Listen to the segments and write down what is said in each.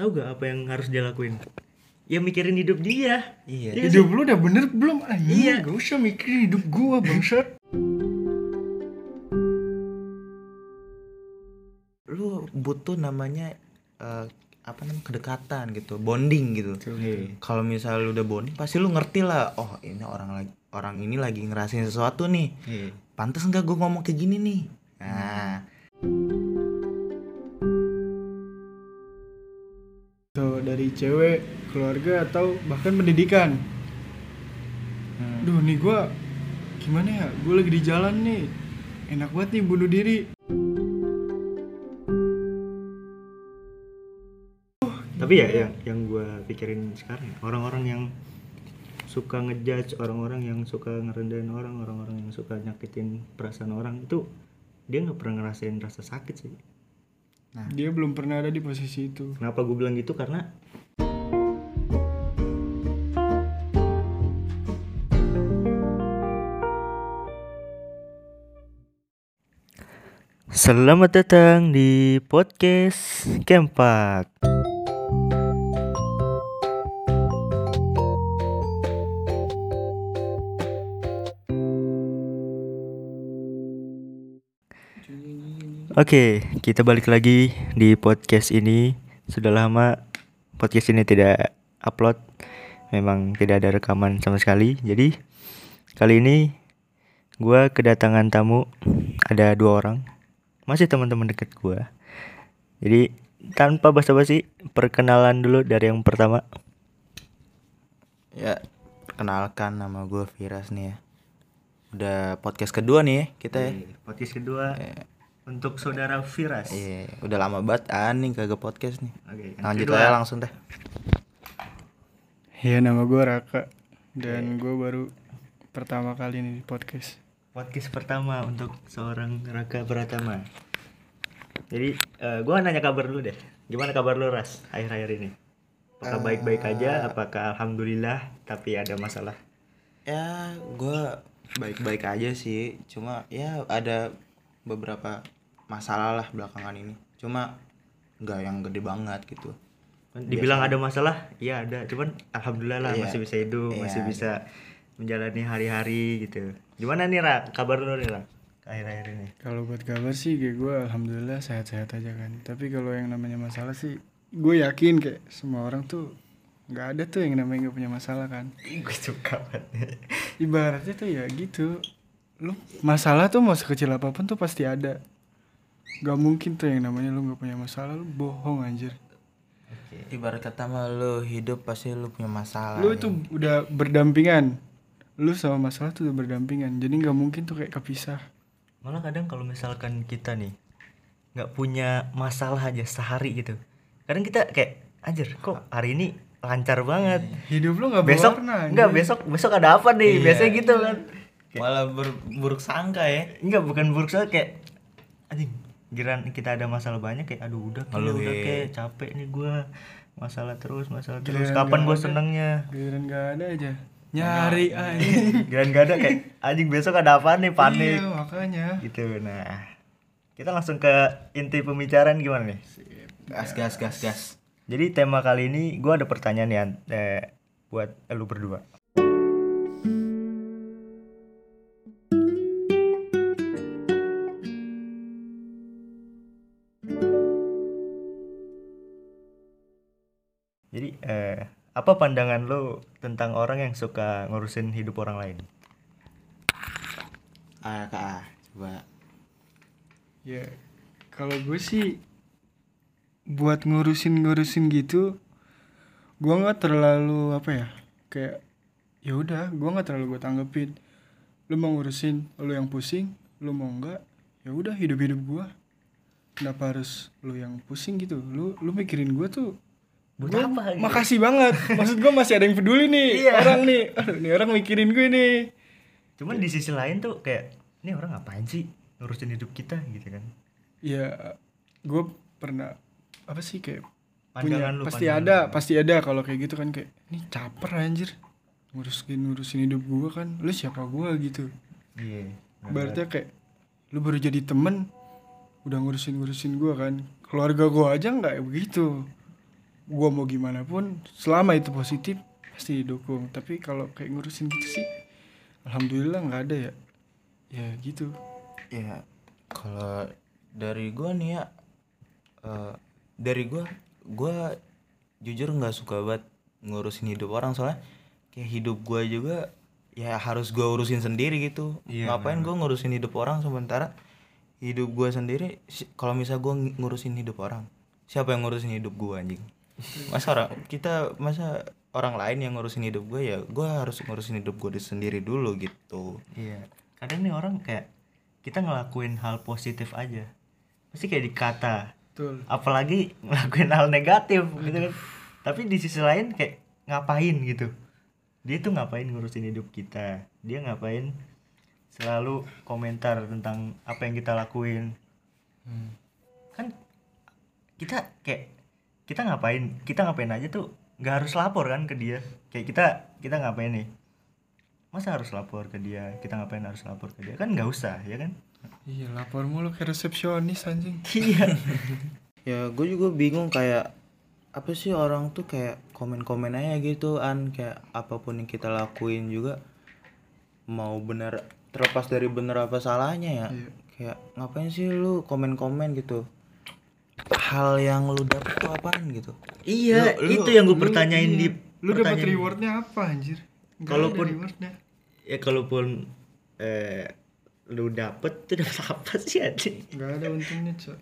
tahu gak apa yang harus dia lakuin ya mikirin hidup dia Iya. Iya Hidup lu udah bener belum anjing? Iya. Gak usah mikirin hidup gua bangsat. Lu butuh namanya eh, apa namanya kedekatan gitu, bonding gitu. Iya. Kalau misalnya lu udah bonding, pasti lu ngerti lah. Oh ini orang lagi orang ini lagi ngerasain sesuatu nih. Iya. Pantes nggak gue ngomong kayak gini nih. Nah, Tuh dari cewek, keluarga atau bahkan pendidikan. Duh nih gua gimana ya? Gue lagi di jalan nih. Enak banget nih bunuh diri. tapi ya yang yang gue pikirin sekarang ya, orang-orang yang suka ngejudge orang-orang yang suka ngerendahin orang orang-orang yang suka nyakitin perasaan orang itu dia nggak pernah ngerasain rasa sakit sih Dia belum pernah ada di posisi itu. kenapa gue bilang gitu karena Selamat datang di podcast Kempak. Oke, kita balik lagi di podcast ini. Sudah lama podcast ini tidak upload. Memang tidak ada rekaman sama sekali. Jadi kali ini gua kedatangan tamu ada dua orang. Masih teman-teman dekat gua. Jadi tanpa basa-basi, perkenalan dulu dari yang pertama. ya perkenalkan nama gue Firas nih ya. Udah podcast kedua nih ya kita ya. Podcast kedua untuk saudara Firas. Iya, udah lama banget anjing kagak podcast nih. Oke, yang Lanjut aja langsung deh. Ya nama gue Raka dan gue baru pertama kali nih di podcast. Podcast pertama untuk seorang Raka Pratama. Jadi eh, gua nanya kabar dulu deh. Gimana kabar lu Ras akhir-akhir ini? Apakah baik-baik aja? Apakah alhamdulillah tapi ada masalah? Ya, gue baik-baik aja sih. Cuma ya ada beberapa masalah lah belakangan ini. Cuma nggak yang gede banget gitu. Dibilang ada masalah? Iya ada. Cuman alhamdulillah lah Iya. masih bisa hidup, Iya, masih bisa menjalani hari-hari gitu. Gimana nih Ra? Kabar lu nih Ra? Akhir-akhir ini. Kalau buat kabar sih kayak gue alhamdulillah sehat-sehat aja kan. Tapi kalau yang namanya masalah sih gue yakin kayak semua orang tuh nggak ada tuh yang namanya nggak punya masalah kan. Gue suka banget. Ibaratnya tuh ya gitu. Lu masalah tuh mau sekecil apa pun tuh pasti ada. Gak mungkin tuh yang namanya lu nggak punya masalah lu bohong anjir. Ibarat kata mah lu hidup pasti lu punya masalah. Lu nih. itu udah berdampingan. Lu sama masalah tuh udah berdampingan. Jadi nggak mungkin tuh kayak kepisah. Malah kadang kalau misalkan kita nih nggak punya masalah aja sehari gitu. Kadang kita kayak anjir kok hari ini lancar banget. Hidup lu nggak besok berwarna. enggak besok besok ada apa nih Iya. biasanya gitu kan malah ber- buruk sangka ya. enggak bukan buruk soal kayak anjing giran kita ada masalah banyak kayak aduh udah kayak udah kayak capek nih gua. Masalah terus masalah terus. Kapan ada. senengnya? Giliran nggak ada aja. Nyari aja. giran gak ada kayak anjing besok ada apa nih? Panik. Iya makanya. gitu nah. Kita langsung ke inti pembicaraan gimana nih? Gas gas gas gas. jadi tema kali ini gua ada pertanyaan nih An- eh, buat lu berdua eh, apa pandangan lo tentang orang yang suka ngurusin hidup orang lain? Ah, Kak, ah, coba. Ya kalau gue sih buat ngurusin-ngurusin gitu gua nggak terlalu apa ya kayak ya udah gua nggak terlalu gue tanggepin lu mau ngurusin lu yang pusing lu mau enggak ya udah hidup-hidup gua kenapa harus lu yang pusing gitu lu lu mikirin gua tuh Buat gua apa gitu? makasih banget. Maksud gua masih ada yang peduli nih. Iya. orang nih. Aduh nih orang mikirin gue nih. Cuman di sisi lain tuh kayak ini orang ngapain sih ngurusin hidup kita? Gitu kan? ya gue pernah apa sih kayak Pandangan lu, pasti pandangan ada lu. pasti ada kalau kayak gitu kan kayak ini caper anjir. Ngurusin ngurusin hidup gue kan. Lu siapa gue gitu. Iya. berarti kayak lu baru jadi temen udah ngurusin ngurusin gue kan. Keluarga gue aja nggak begitu gua mau gimana pun selama itu positif pasti didukung. Tapi kalau kayak ngurusin gitu sih alhamdulillah nggak ada ya. Ya gitu. Ya kalau dari gua nih ya eh, dari gua gua jujur nggak suka banget ngurusin hidup orang. Soalnya kayak hidup gua juga ya harus gua urusin sendiri gitu. Iya, ngapain gua ngurusin hidup orang sementara? Hidup gua sendiri si- kalau misal gua ng- ngurusin hidup orang siapa yang ngurusin hidup gua anjing masa orang kita masa orang lain yang ngurusin hidup gua ya gua harus ngurusin hidup gua sendiri dulu gitu Iya. Kadang nih orang kayak kita ngelakuin hal positif aja. Pasti kayak dikata. betul Apalagi ngelakuin hal negatif gitu kan. Tapi di sisi lain kayak ngapain gitu. Dia tuh ngapain ngurusin hidup kita. Dia ngapain selalu komentar tentang apa yang kita lakuin. Kan kita kayak kita ngapain? Kita ngapain aja tuh nggak harus lapor kan ke dia. Kayak kita kita ngapain nih? masa harus lapor ke dia kita ngapain harus lapor ke dia kan nggak usah ya kan iya lapor mulu kayak resepsionis anjing iya ya gue juga bingung kayak apa sih orang tuh kayak komen-komen aja gitu an kayak apa pun yang kita lakuin juga mau benar terlepas dari bener apa salahnya ya Iya. kayak ngapain sih lu komen-komen gitu hal yang lu dapet tuh apaan gitu? Iya Lu- lu- itu yang gue pertanyain iya. di lu dapat pertanyaan- rewardnya apa anjir? Nggak Kalaupun- ada rewardnya. ya kalaupun eh lu dapet tuh dapet apa sih anjing? Nggak ada untungnya cok.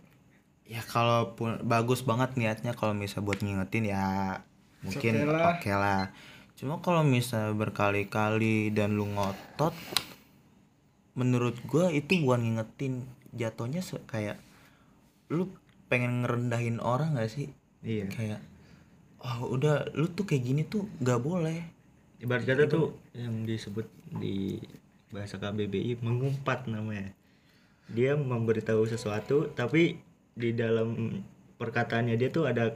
Ya kalaupun bagus banget niatnya kalau misal buat ngingetin ya mungkin Oke lah. oke lah. Cuma kalau misal berkali-kali dan lu ngotot menurut gua itu bukan ngingetin. Jatuhnya kayak lu pengen ngerendahin orang gak sih? Iya. Kayak oh udah lu tuh kayak gini tuh gak boleh. Ibarat kata tuh yang disebut di bahasa KBBI mengumpat namanya. Dia memberitahu sesuatu tapi di dalam perkataannya dia tuh ada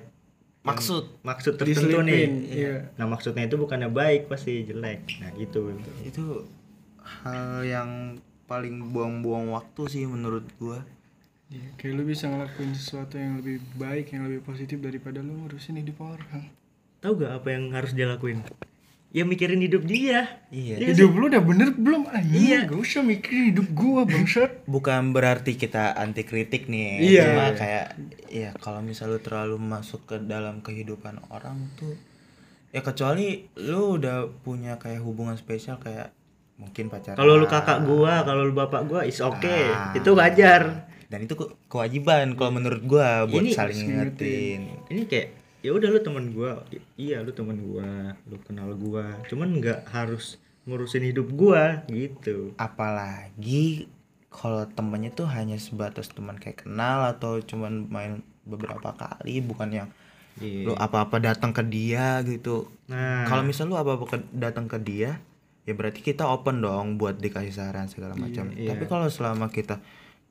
Maksud. maksud tertentu nih. Diselipin, iya. nah maksudnya itu bukannya baik pasti jelek. Nah gitu. Itu hal yang paling buang-buang waktu sih menurut gua Iya, kayak lu bisa ngelakuin sesuatu yang lebih baik yang lebih positif daripada lu ngurusin hidup orang. Tahu gak apa yang harus dia lakuin? Ya mikirin hidup dia. Iya. Hidup lu udah bener belum? Anjing Iya. gak usah mikirin hidup gua bangsat. Bukan berarti kita anti kritik nih. Iya. cuma kayak ya kalau misal lu terlalu masuk ke dalam kehidupan orang tuh ya kecuali lu udah punya kayak hubungan spesial kayak mungkin pacaran. Kalau lu kakak gua kalau lu bapak gua is oke Ah. itu wajar dan itu ke- kewajiban kalau menurut gua buat Ini saling ngingetin. ini kayak ya udah lu teman gua I- iya lu teman gua lu kenal gua. Cuman nggak harus ngurusin hidup gua gitu. Apalagi kalau temennya tuh hanya sebatas teman kayak kenal atau cuman main beberapa kali bukan yang Iya. lu apa-apa datang ke dia gitu. Nah. Kalau misal lu apa-apa datang ke dia ya berarti kita open dong buat dikasih saran segala macam. Iya. tapi kalau selama kita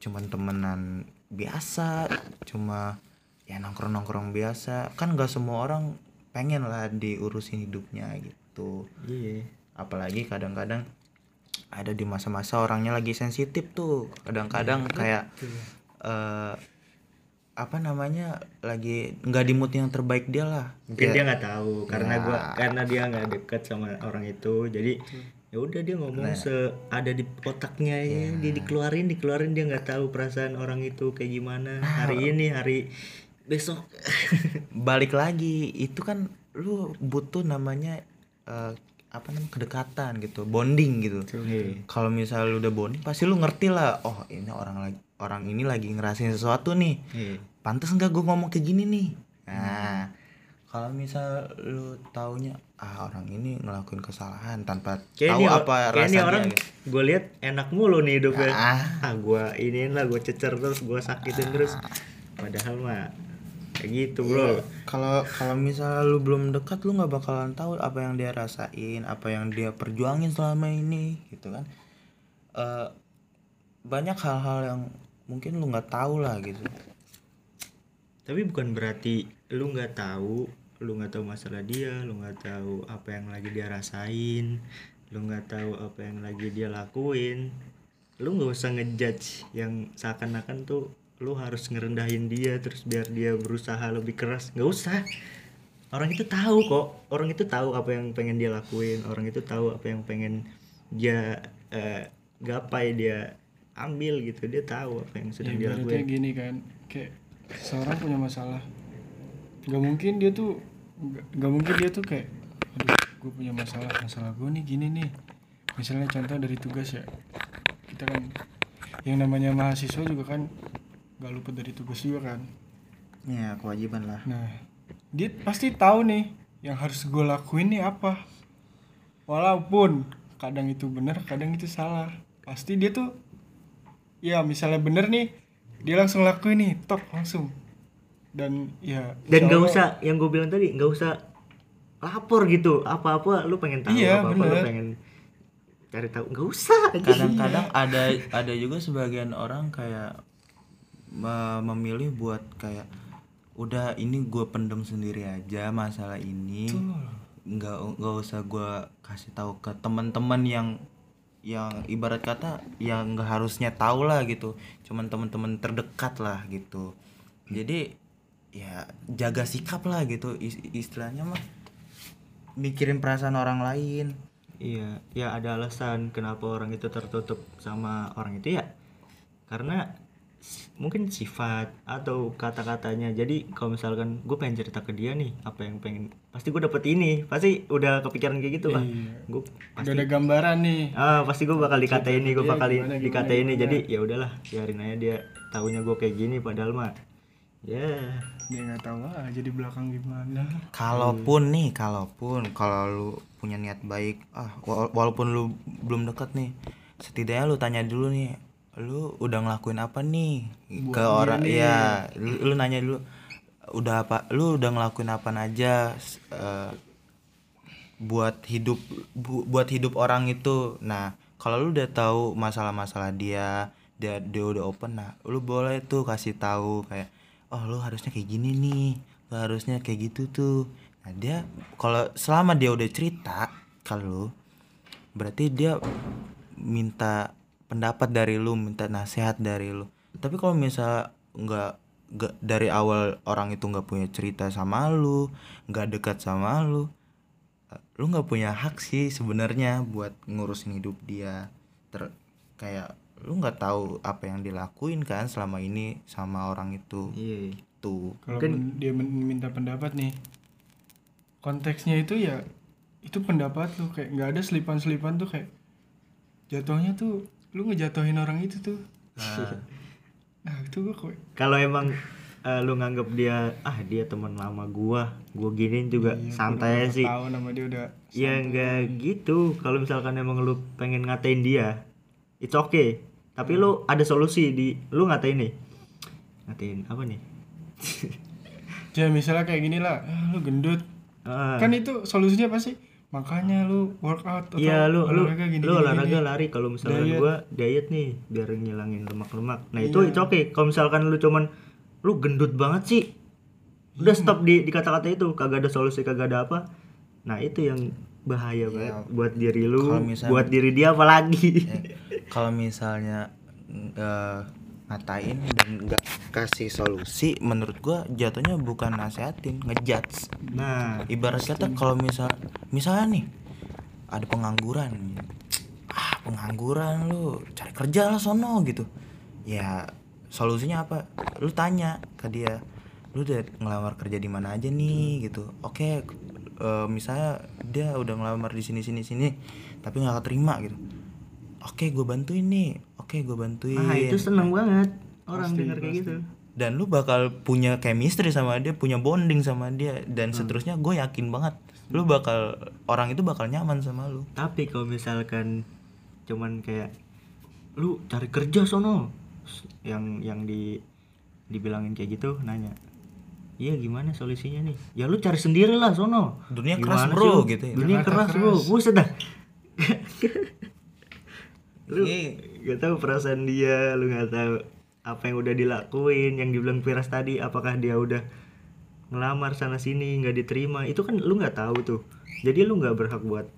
cuman temenan biasa cuma ya nongkrong nongkrong biasa. Kan gak semua orang pengen lah diurusin hidupnya gitu. Iya. Apalagi kadang-kadang ada di masa-masa orangnya lagi sensitif tuh. Kadang-kadang kayak eh apa namanya lagi nggak di mood yang terbaik dia lah. Mungkin dia nggak tahu karena Ya. gua karena dia nggak deket sama orang itu. Jadi ya udah dia ngomong se ada di otaknya ya dia dikeluarin dikeluarin dia nggak tahu perasaan orang itu kayak gimana. Hari ini hari besok. Balik lagi itu kan lu butuh namanya eh, apa namanya kedekatan gitu bonding gitu. Iya. kalau misal lu udah bonding pasti lu ngerti lah oh ini orang lagi orang ini lagi ngerasain sesuatu nih. Iya. pantas nggak gue ngomong kayak gini nih? Nah kalau misal lu taunya ah orang ini ngelakuin kesalahan tanpa Kayak tahu apa kayak rasa ini dia orang gitu. gue lihat enak mulu nih hidupnya. Ah. ah gua iniin lah gue cecer terus gue sakitin terus. Padahal mah kayak gitu bro. Kalau kalau misal lu belum dekat lu nggak bakalan tahu apa yang dia rasain apa yang dia perjuangin selama ini gitu kan. Eh banyak hal-hal yang mungkin lu nggak tahu lah gitu. Tapi bukan berarti lu nggak tahu lu nggak tahu masalah dia lu nggak tahu apa yang lagi dia rasain lu nggak tahu apa yang lagi dia lakuin lu nggak usah ngejudge yang seakan-akan tuh lu harus ngerendahin dia terus biar dia berusaha lebih keras. Nggak usah. Orang itu tahu kok. Orang itu tahu apa yang pengen dia lakuin. Orang itu tahu apa yang pengen dia eh, gapai dia ambil gitu. Dia tahu apa yang ya sedang dia ibaratnya lakuin. gini kan kayak seorang punya masalah. Nggak mungkin dia tuh nggak mungkin dia tuh kayak aduh gue punya masalah masalah gue nih gini nih. Misalnya contoh dari tugas ya kita kan yang namanya mahasiswa juga kan nggak luput dari tugas juga kan. Ya kewajiban lah. Nah dia pasti tahu nih yang harus gue lakuin nih apa. Walaupun kadang itu benar kadang itu salah. Pasti dia tuh ya misalnya bener nih dia langsung lakuin nih top langsung dan ya dan nggak usah yang gue bilang tadi nggak usah lapor gitu. Apa-apa lu pengen tahu Iya, apa-apa lu bener. pengen cari tahu. Nggak usah. Kadang-kadang ada ada juga sebagian orang kayak me- memilih buat kayak udah ini gue pendem sendiri aja masalah ini. Nggak nggak usah gue kasih tahu ke teman-teman yang yang ibarat kata yang nggak harusnya tahu lah gitu. Cuman teman-teman terdekat lah gitu. Jadi ya jaga sikap lah gitu is- istilahnya mah mikirin perasaan orang lain Iya, ya ada alasan kenapa orang itu tertutup sama orang itu ya. Karena mungkin sifat atau kata-katanya. Jadi kalau misalkan gue pengen cerita ke dia nih, apa yang pengen, pasti gue dapet ini, pasti udah kepikiran kayak gitu lah. Iya. Gue udah ada gambaran nih ah pasti gue bakal dikatain nih, gue Iya, bakal dikatain nih. Jadi ya udahlah, biarin aja dia taunya gue kayak gini padahal mah ya dia nggak tahu ah jadi belakang gimana Kalaupun nih, kalaupun kalau lu punya niat baik, ah wa- walaupun lu belum deket nih, setidaknya lu tanya dulu nih, lu udah ngelakuin apa nih Buat ke orang, nih. ya, lu, lu nanya dulu, udah apa, lu udah ngelakuin apa aja eh, buat hidup, bu- buat hidup orang itu. Nah, kalau lu udah tahu masalah-masalah dia, dia dia udah open, nah, lu boleh tuh kasih tahu kayak, oh lu harusnya kayak gini nih, lu harusnya kayak gitu tuh. Nah dia kalau selama dia udah cerita kalau berarti dia minta pendapat dari lu, minta nasihat dari lu. Tapi kalau misal nggak nggak dari awal orang itu nggak punya cerita sama lu, nggak dekat sama lu, lu nggak punya hak sih sebenarnya buat ngurusin hidup dia. Ter kayak lu nggak tahu apa yang dilakuin kan selama ini sama orang itu. iya. Tuh. kalau Mungkin- dia minta pendapat nih konteksnya itu ya itu pendapat lu kayak nggak ada selipan-selipan tuh kayak jatuhnya tuh lu ngejatuhin orang itu tuh. Nah, nah itu gue kayak kalau emang eh, lu nganggep dia ah dia teman lama gua gua giniin juga iya, santai sih. tahu nama dia udah ya enggak gitu. Kalau misalkan emang lu pengen ngatain dia it's okay tapi lu ada solusi di lu ngatain nih ngatain apa nih ya misalnya kayak gini lah ah, lu gendut Ah, kan itu solusinya pasti makanya lu workout atau Iya lu lu olahraga gini, lu olahraga gini. lari kalau misalkan Diet. gua diet nih biar ngilangin lemak-lemak. Nah itu Iya. it's okay. Kalau misalkan lu cuman lu gendut banget sih. Udah Iya. stop di di kata-kata itu, kagak ada solusi, kagak ada apa. Nah, itu yang bahaya banget buat diri lu, Iya. Misalnya- buat diri dia apalagi. Eh, kalau misalnya eh, ngatain dan nggak kasih solusi menurut gua jatuhnya bukan nasehatin ngejudge. Nah, ibarat kata kalau misal misalnya nih ada pengangguran. Ah pengangguran lu cari kerja lah sono gitu. Ya solusinya apa? Lu tanya ke dia lu udah ngelamar kerja di mana aja nih? Gitu. Oke eh, misalnya dia udah ngelamar di sini sini sini tapi nggak keterima gitu oke gue bantuin nih. Oke gue bantuin. Nah itu seneng banget orang denger kayak gitu. dan lu bakal punya chemistry sama dia punya bonding sama dia. Dan seterusnya gue yakin banget lu bakal orang itu bakal nyaman sama lu. Tapi kalau misalkan cuman kayak lu cari kerja sono yang yang di dibilangin kayak gitu nanya iya gimana solusinya nih? Ya lu cari sendiri lah sono. Dunia keras, Gimana bro, sih gitu ya. dunia Jakarta keras bro. Keras. buset dah lu Iya. gak tahu perasaan dia lu nggak tahu apa yang udah dilakuin yang dibilang Piras tadi apakah dia udah ngelamar sana sini nggak diterima itu kan lu nggak tahu tuh jadi lu nggak berhak buat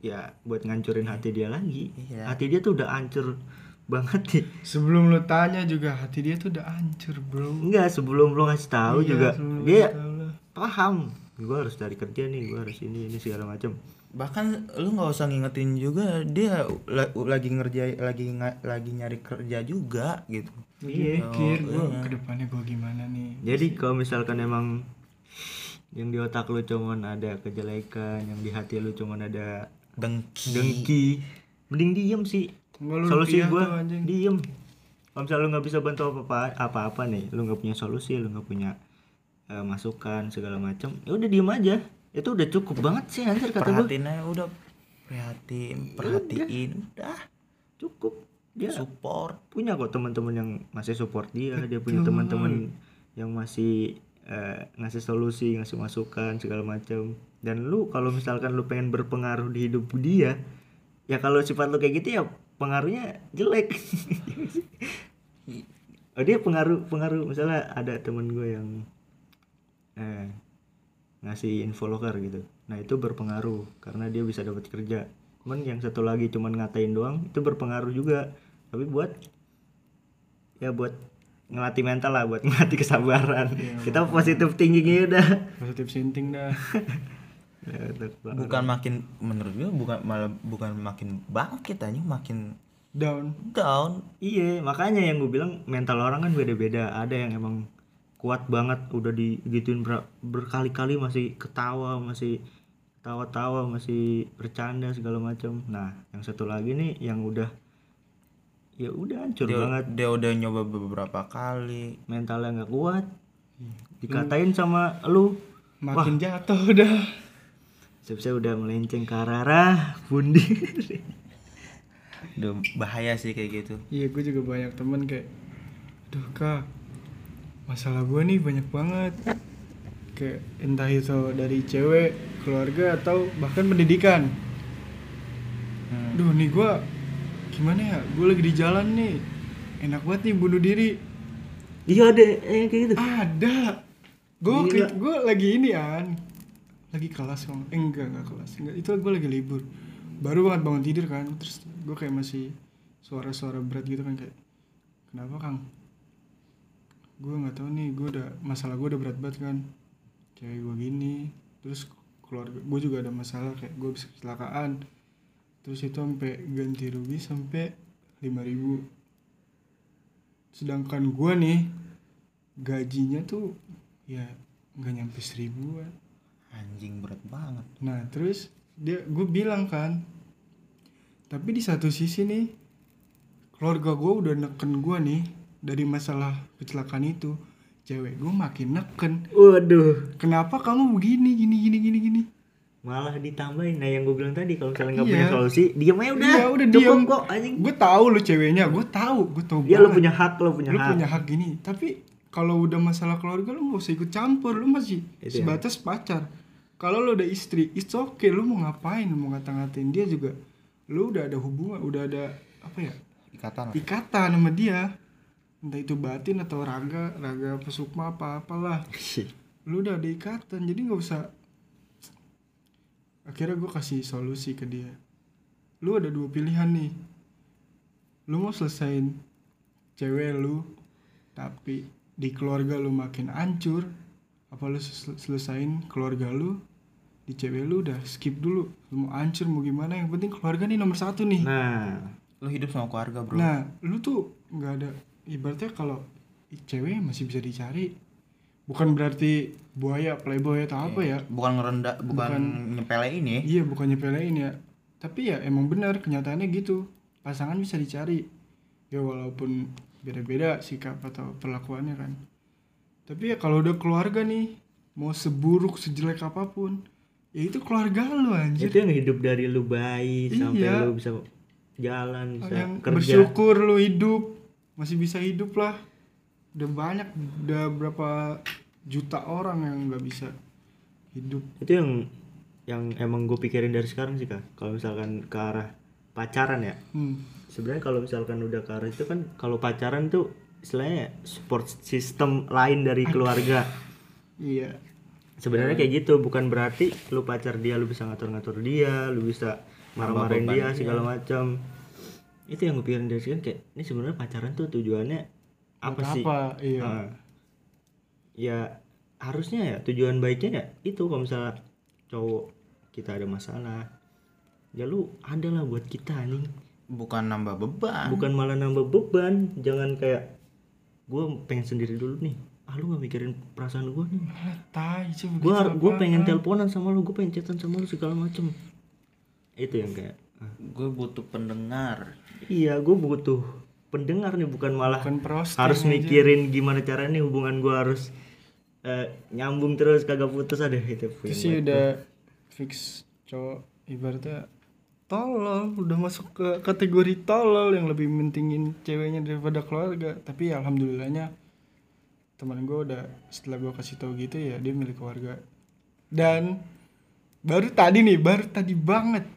ya buat ngancurin hati dia lagi Iya. hati dia tuh udah hancur banget nih sebelum lu tanya juga hati dia tuh udah hancur bro enggak sebelum lu ngasih tahu Iya, juga dia tahu lah. paham gue harus cari kerja nih gue harus ini ini segala macam bahkan lu nggak usah ngingetin juga dia la- lagi ngerja lagi nga- lagi nyari kerja juga gitu. Iya, Oh, mikir gue iya. ke depannya gue gimana nih. jadi kalau misalkan emang yang di otak lu cuman ada kejelekan yang di hati lu cuman ada dengki. dengki mending diem sih. Solusi gue diem. Kalau misalnya lu nggak bisa bantu apa apa apa nih lu nggak punya solusi lu nggak punya eh, masukan segala macam ya udah diem aja itu udah cukup banget sih anjir kata gue perhatiin aja udah. Prihatin perhatiin udah. cukup. Dia support. punya kok teman-teman yang masih support dia dia punya teman-teman yang masih eh, ngasih solusi ngasih masukan segala macam dan lu kalau misalkan lu pengen berpengaruh di hidup dia ya kalau sifat lu kayak gitu ya pengaruhnya jelek. Oh dia pengaruh pengaruh. Misalnya ada temen gue yang eh, ngasih info loker gitu. Nah itu berpengaruh karena dia bisa dapat kerja. Cuman yang satu lagi cuman ngatain doang itu berpengaruh juga. Tapi buat ya buat ngelatih mental lah buat ngelatih kesabaran. Kita positif tingginya udah. Positif sinting dah. Ya, bukan makin menurut gue bukan malah bukan makin bangkit aja makin Down. down. Iya, makanya yang gue bilang mental orang kan beda-beda. Ada yang emang kuat banget, udah digituin ber- berkali-kali masih ketawa, masih tawa-tawa, masih bercanda segala macam. Nah, yang satu lagi nih yang udah ya udah hancur dia, banget, dia udah nyoba beberapa kali mentalnya nggak kuat. Dikatain sama lu, Makin jatuh udah. saya udah melenceng ke arah bundi. udah bahaya sih kayak gitu Iya, gue juga banyak temen kayak, aduh kak, masalah gue nih banyak banget. Kayak entah itu dari cewek, keluarga atau bahkan pendidikan. Hmm. Duh nih gue gimana ya? Gue lagi di jalan nih, enak banget nih bunuh diri. Iya ada eh, kayak gitu. Ada. Gue gue lagi ini an, lagi kelas kok. Eh, enggak enggak kelas. Enggak, itu gue lagi libur. Baru banget bangun tidur kan. Terus gue kayak masih suara-suara berat gitu kan kayak, kenapa kang? Gue nggak tahu nih. Gue udah masalah gue udah berat banget kan. Cewek gue gini. Terus keluarga gue juga ada masalah kayak gue bisa kecelakaan. Terus itu sampai ganti rugi sampai 5000 sedangkan gue nih gajinya tuh ya nggak nyampe seribuan anjing berat banget nah terus dia gue bilang kan tapi di satu sisi nih keluarga gue udah neken gue nih dari masalah kecelakaan itu cewek gue makin neken Waduh, kenapa kamu begini gini gini gini gini malah ditambahin. Nah yang gue bilang tadi kalau misalnya nggak Iya. punya solusi, diem aja udah. Iya, udah Cukup diem. kok anjing. gue tahu lu ceweknya gue tahu gue tahu Ya lu banget. punya hak, lu punya lu hak. punya hak gini tapi kalau udah masalah keluarga lu gak usah ikut campur lu masih Itu sebatas pacar kalau lu udah istri it's okay lu mau ngapain lu mau ngata-ngatain dia juga lu udah ada hubungan udah ada apa ya ikatan ikatan sama dia entah itu batin atau raga raga pesukma apa apalah. Lu udah ada ikatan jadi nggak usah. Akhirnya gue kasih solusi ke dia. Lu ada dua pilihan nih. Lu mau selesain cewek lu tapi di keluarga lu makin hancur apa lu sel- selesain keluarga lu di cewek lu udah skip dulu. Lu mau hancur mau gimana? Yang penting keluarga nih nomor satu nih. Nah, lu hidup sama keluarga bro. Nah, lu tuh nggak ada ibaratnya kalau cewek masih bisa dicari. Bukan berarti buaya, playboy atau apa ya. bukan ngerendah bukan, Bukan- nyepelein ya Iya, bukan nyepelein ya. Tapi ya emang benar kenyataannya gitu. Pasangan bisa dicari. Ya walaupun beda-beda sikap atau perlakuannya kan. Tapi ya kalau udah keluarga nih, mau seburuk sejelek apa pun, ya itu keluarga lu anjir. itu yang hidup dari lu bayi sampai Iya. lu bisa jalan, bisa yang kerja. bersyukur lu hidup masih bisa hidup lah udah banyak udah berapa juta orang yang nggak bisa hidup Itu yang yang emang gue pikirin dari sekarang sih kak. Kalau misalkan ke arah pacaran ya, hmm. sebenarnya kalau misalkan udah ke arah itu kan kalau pacaran tuh istilahnya support system lain dari keluarga. iya Sebenarnya kayak gitu, bukan berarti lu pacar dia lu bisa ngatur-ngatur dia, lu bisa marah-marahin dia. segala macam. Itu yang gue pikirin dari sekarang kayak ini sebenarnya pacaran tuh tujuannya apa Buat sih? apa? Iya. Ah. ya harusnya ya tujuan baiknya ya itu kalau misalnya cowok kita ada masalah ya lu ada lah buat kita nih bukan nambah beban. Bukan malah nambah beban jangan kayak gue pengen sendiri dulu nih. Ah lu gak mikirin perasaan gue nih. Tai gue gue pengen teleponan sama lu gue pengen chatan sama lu segala macem. Itu yang kayak gue butuh pendengar. Iya gue butuh pendengar nih bukan malah bukan harus aja. mikirin gimana caranya hubungan gue harus eh, nyambung terus kagak putus ada itu itu sih udah fix cowok ibaratnya tolol udah masuk ke kategori tolol yang lebih mentingin ceweknya daripada keluarga. Tapi ya alhamdulillahnya teman gue udah setelah gue kasih tahu gitu ya dia milik keluarga. Dan baru tadi nih baru tadi banget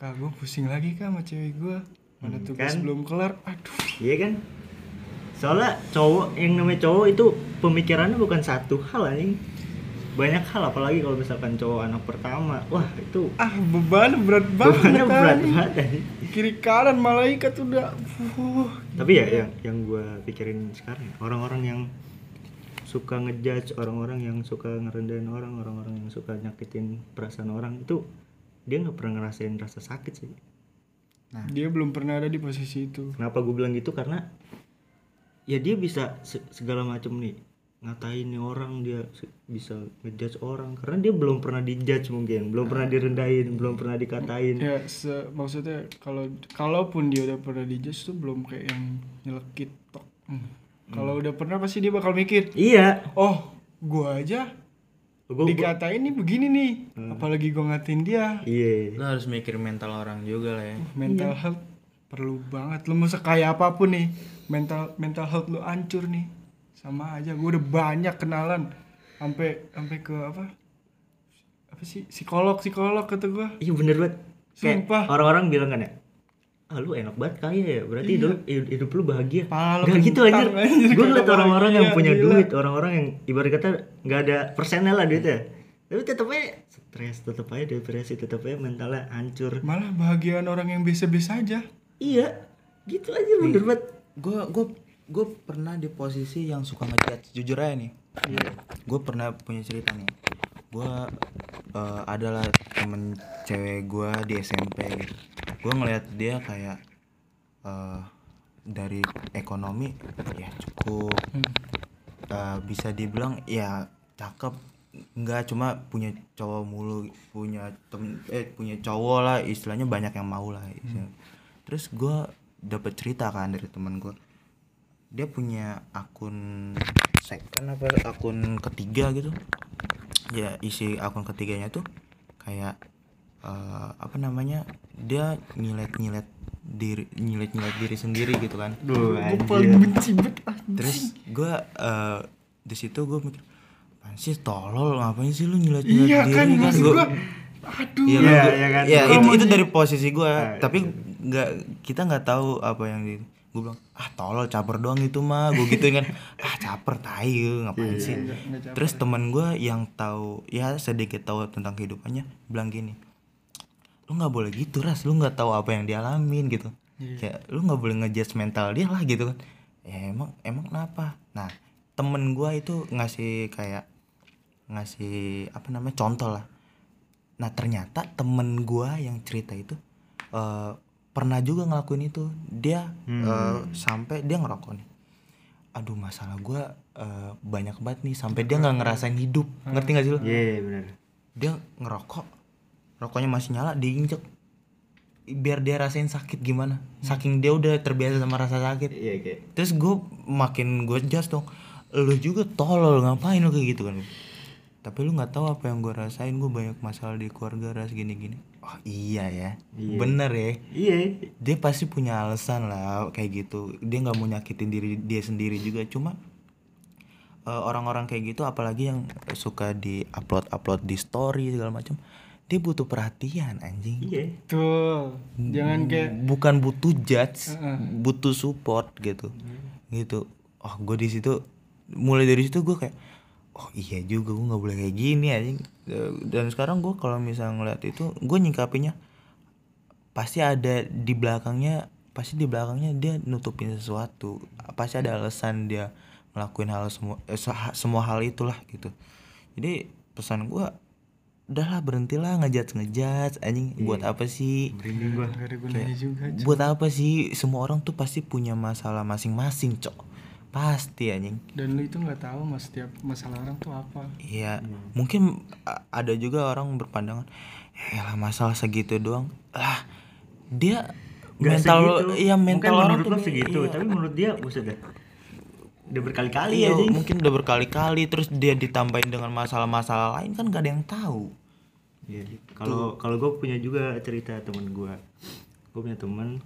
kak gue pusing lagi kak sama cewek gue mana Hmm, tugas kan? belum kelar? Aduh. Iya kan? Soalnya cowok yang namanya cowok itu pemikirannya bukan satu hal anjing. Banyak hal apalagi kalau misalkan cowok anak pertama. Wah itu ah beban berat banget bebannya berat banget kiri kanan malaikat udah uh, tapi ya yang yang gue pikirin sekarang orang-orang yang suka ngejudge orang-orang yang suka ngerendahin orang orang-orang yang suka nyakitin perasaan orang itu dia nggak pernah ngerasain rasa sakit sih. Dia belum pernah ada di posisi itu. Kenapa gue bilang gitu? Karena ya dia bisa se- segala macam nih ngatain nih orang dia bisa ngejudge orang. Karena dia belum pernah dijudge mungkin belum pernah direndahin belum pernah dikatain. Ya se- maksudnya kalau kalaupun dia udah pernah dijudge tuh belum kayak yang nyelekit tok. Hmm. kalau udah pernah pasti dia bakal mikir iya. Oh gua aja gue dikatain nih begini nih apalagi gua ngatain dia. Iya. Lo harus mikir mental orang juga lah ya. Mental health perlu banget. Lu mau sekaya apa pun nih mental mental health lu hancur nih. Sama aja gua udah banyak kenalan. Sampai sampai ke apa? Apa sih? Psikolog psikolog kata gua. Iya bener banget. Kayak Sumpah. orang-orang bilang kan ya ah lu enak banget kaya ya berarti hidup hidup, hidup lu bahagia. Pala lu Gak gitu aja anjir, gue ngeliat orang-orang yang punya gila. duit orang-orang yang ibarat kata nggak ada persennya lah duitnya. Tapi tetep aja stres tetep aja depresi tetep aja mentalnya hancur. Malah bahagian orang yang biasa-biasa aja. Iya gitu aja bener banget. Gue gue gue pernah di posisi yang suka ngechat jujur aja nih. Gue pernah punya cerita nih gue eh, adalah temen cewek gue di SMP gitu. Gue ngeliat dia kayak eh, dari ekonomi ya cukup. Eh, bisa dibilang ya cakep. Nggak cuma punya cowok mulu punya temen eh punya cowok lah istilahnya banyak yang mau lah istilahnya. terus gue dapet cerita kan dari teman gue dia punya akun second apa akun ketiga gitu ya isi akun ketiganya tuh kayak eh, apa namanya dia nyilet nyilet diri nyilet nyilet diri sendiri gitu kan. Duh, gue anjir. paling benci banget terus gue eh di situ gue mikir apaan sih tolol ngapain sih lu nyilet nyilet iya diri kan maksud Gua- gua aduh. Iya Iya, kan, iya kan. ya itu itu dari posisi gue, Nah, tapi nggak kita nggak tahu apa yang di gue bilang ah tolol caper doang itu mah. Gue gituin kan ah caper tai lu, ngapain sih? Nggak- nggak capek. terus teman gue yang tahu ya sedikit tahu tentang kehidupannya bilang gini lu nggak boleh gitu ras. Lu nggak tahu apa yang dialamin gitu. Kayak lu nggak boleh ngejudge mental dia lah gitu kan. Ya emang emang kenapa? Nah temen gue itu ngasih kayak ngasih apa namanya contoh lah. Nah ternyata temen gua yang cerita itu eh, pernah juga ngelakuin itu. Dia eh, sampai dia ngerokok nih. Aduh masalah gua eh, banyak banget nih. Sampai dia nggak ngerasain hidup. Ngerti gak sih lo iya bener dia ngerokok. Rokoknya masih nyala diinjek. Biar dia rasain sakit gimana. Saking dia udah terbiasa sama rasa sakit. Iya kayak terus gue makin gue jas dong. Lu juga tolol ngapain lu kayak gitu kan? Tapi lu nggak tahu apa yang gue rasain. Gue banyak masalah di keluarga ras gini gini oh iya ya. Iya. bener ya. Iya. Dia pasti punya alasan lah kayak gitu. Dia nggak mau nyakitin diri dia sendiri juga. Cuma eh, orang-orang kayak gitu apalagi yang suka di upload upload di story segala macam dia butuh perhatian anjing. Iya tuh jangan kayak bukan butuh judge Heeh. butuh support gitu. Gitu. Oh gue di situ mulai dari situ gue kayak oh iya juga gue nggak boleh kayak gini anjing. Eh, dan sekarang gue kalau misalnya ngeliat itu gue nyingkapinya pasti ada di belakangnya pasti di belakangnya dia nutupin sesuatu. Pasti ada alasan dia ngelakuin hal semua eh, se- semua hal itulah gitu. Jadi pesan gua udahlah berhentilah ngejudge ngejudge anjing buat apa sih? Merinding gua. Gunanya juga. Buat apa sih? Semua orang tuh pasti punya masalah masing-masing cok pasti anjing Dan lu itu nggak tahu mas setiap masalah orang tuh apa. Iya, mungkin a- ada juga orang berpandangan, eh lah masalah segitu doang, lah dia Nggak mental segitu. iya mental Mungkin orang menurut tuh lo segitu, iya. tapi menurut dia buset dah. Udah berkali-kali Iya, ya, Jing. mungkin udah berkali-kali terus dia ditambahin dengan masalah-masalah lain kan gak ada yang tahu. Iya. Kalau kalau gue punya juga cerita temen gue. Gue punya temen,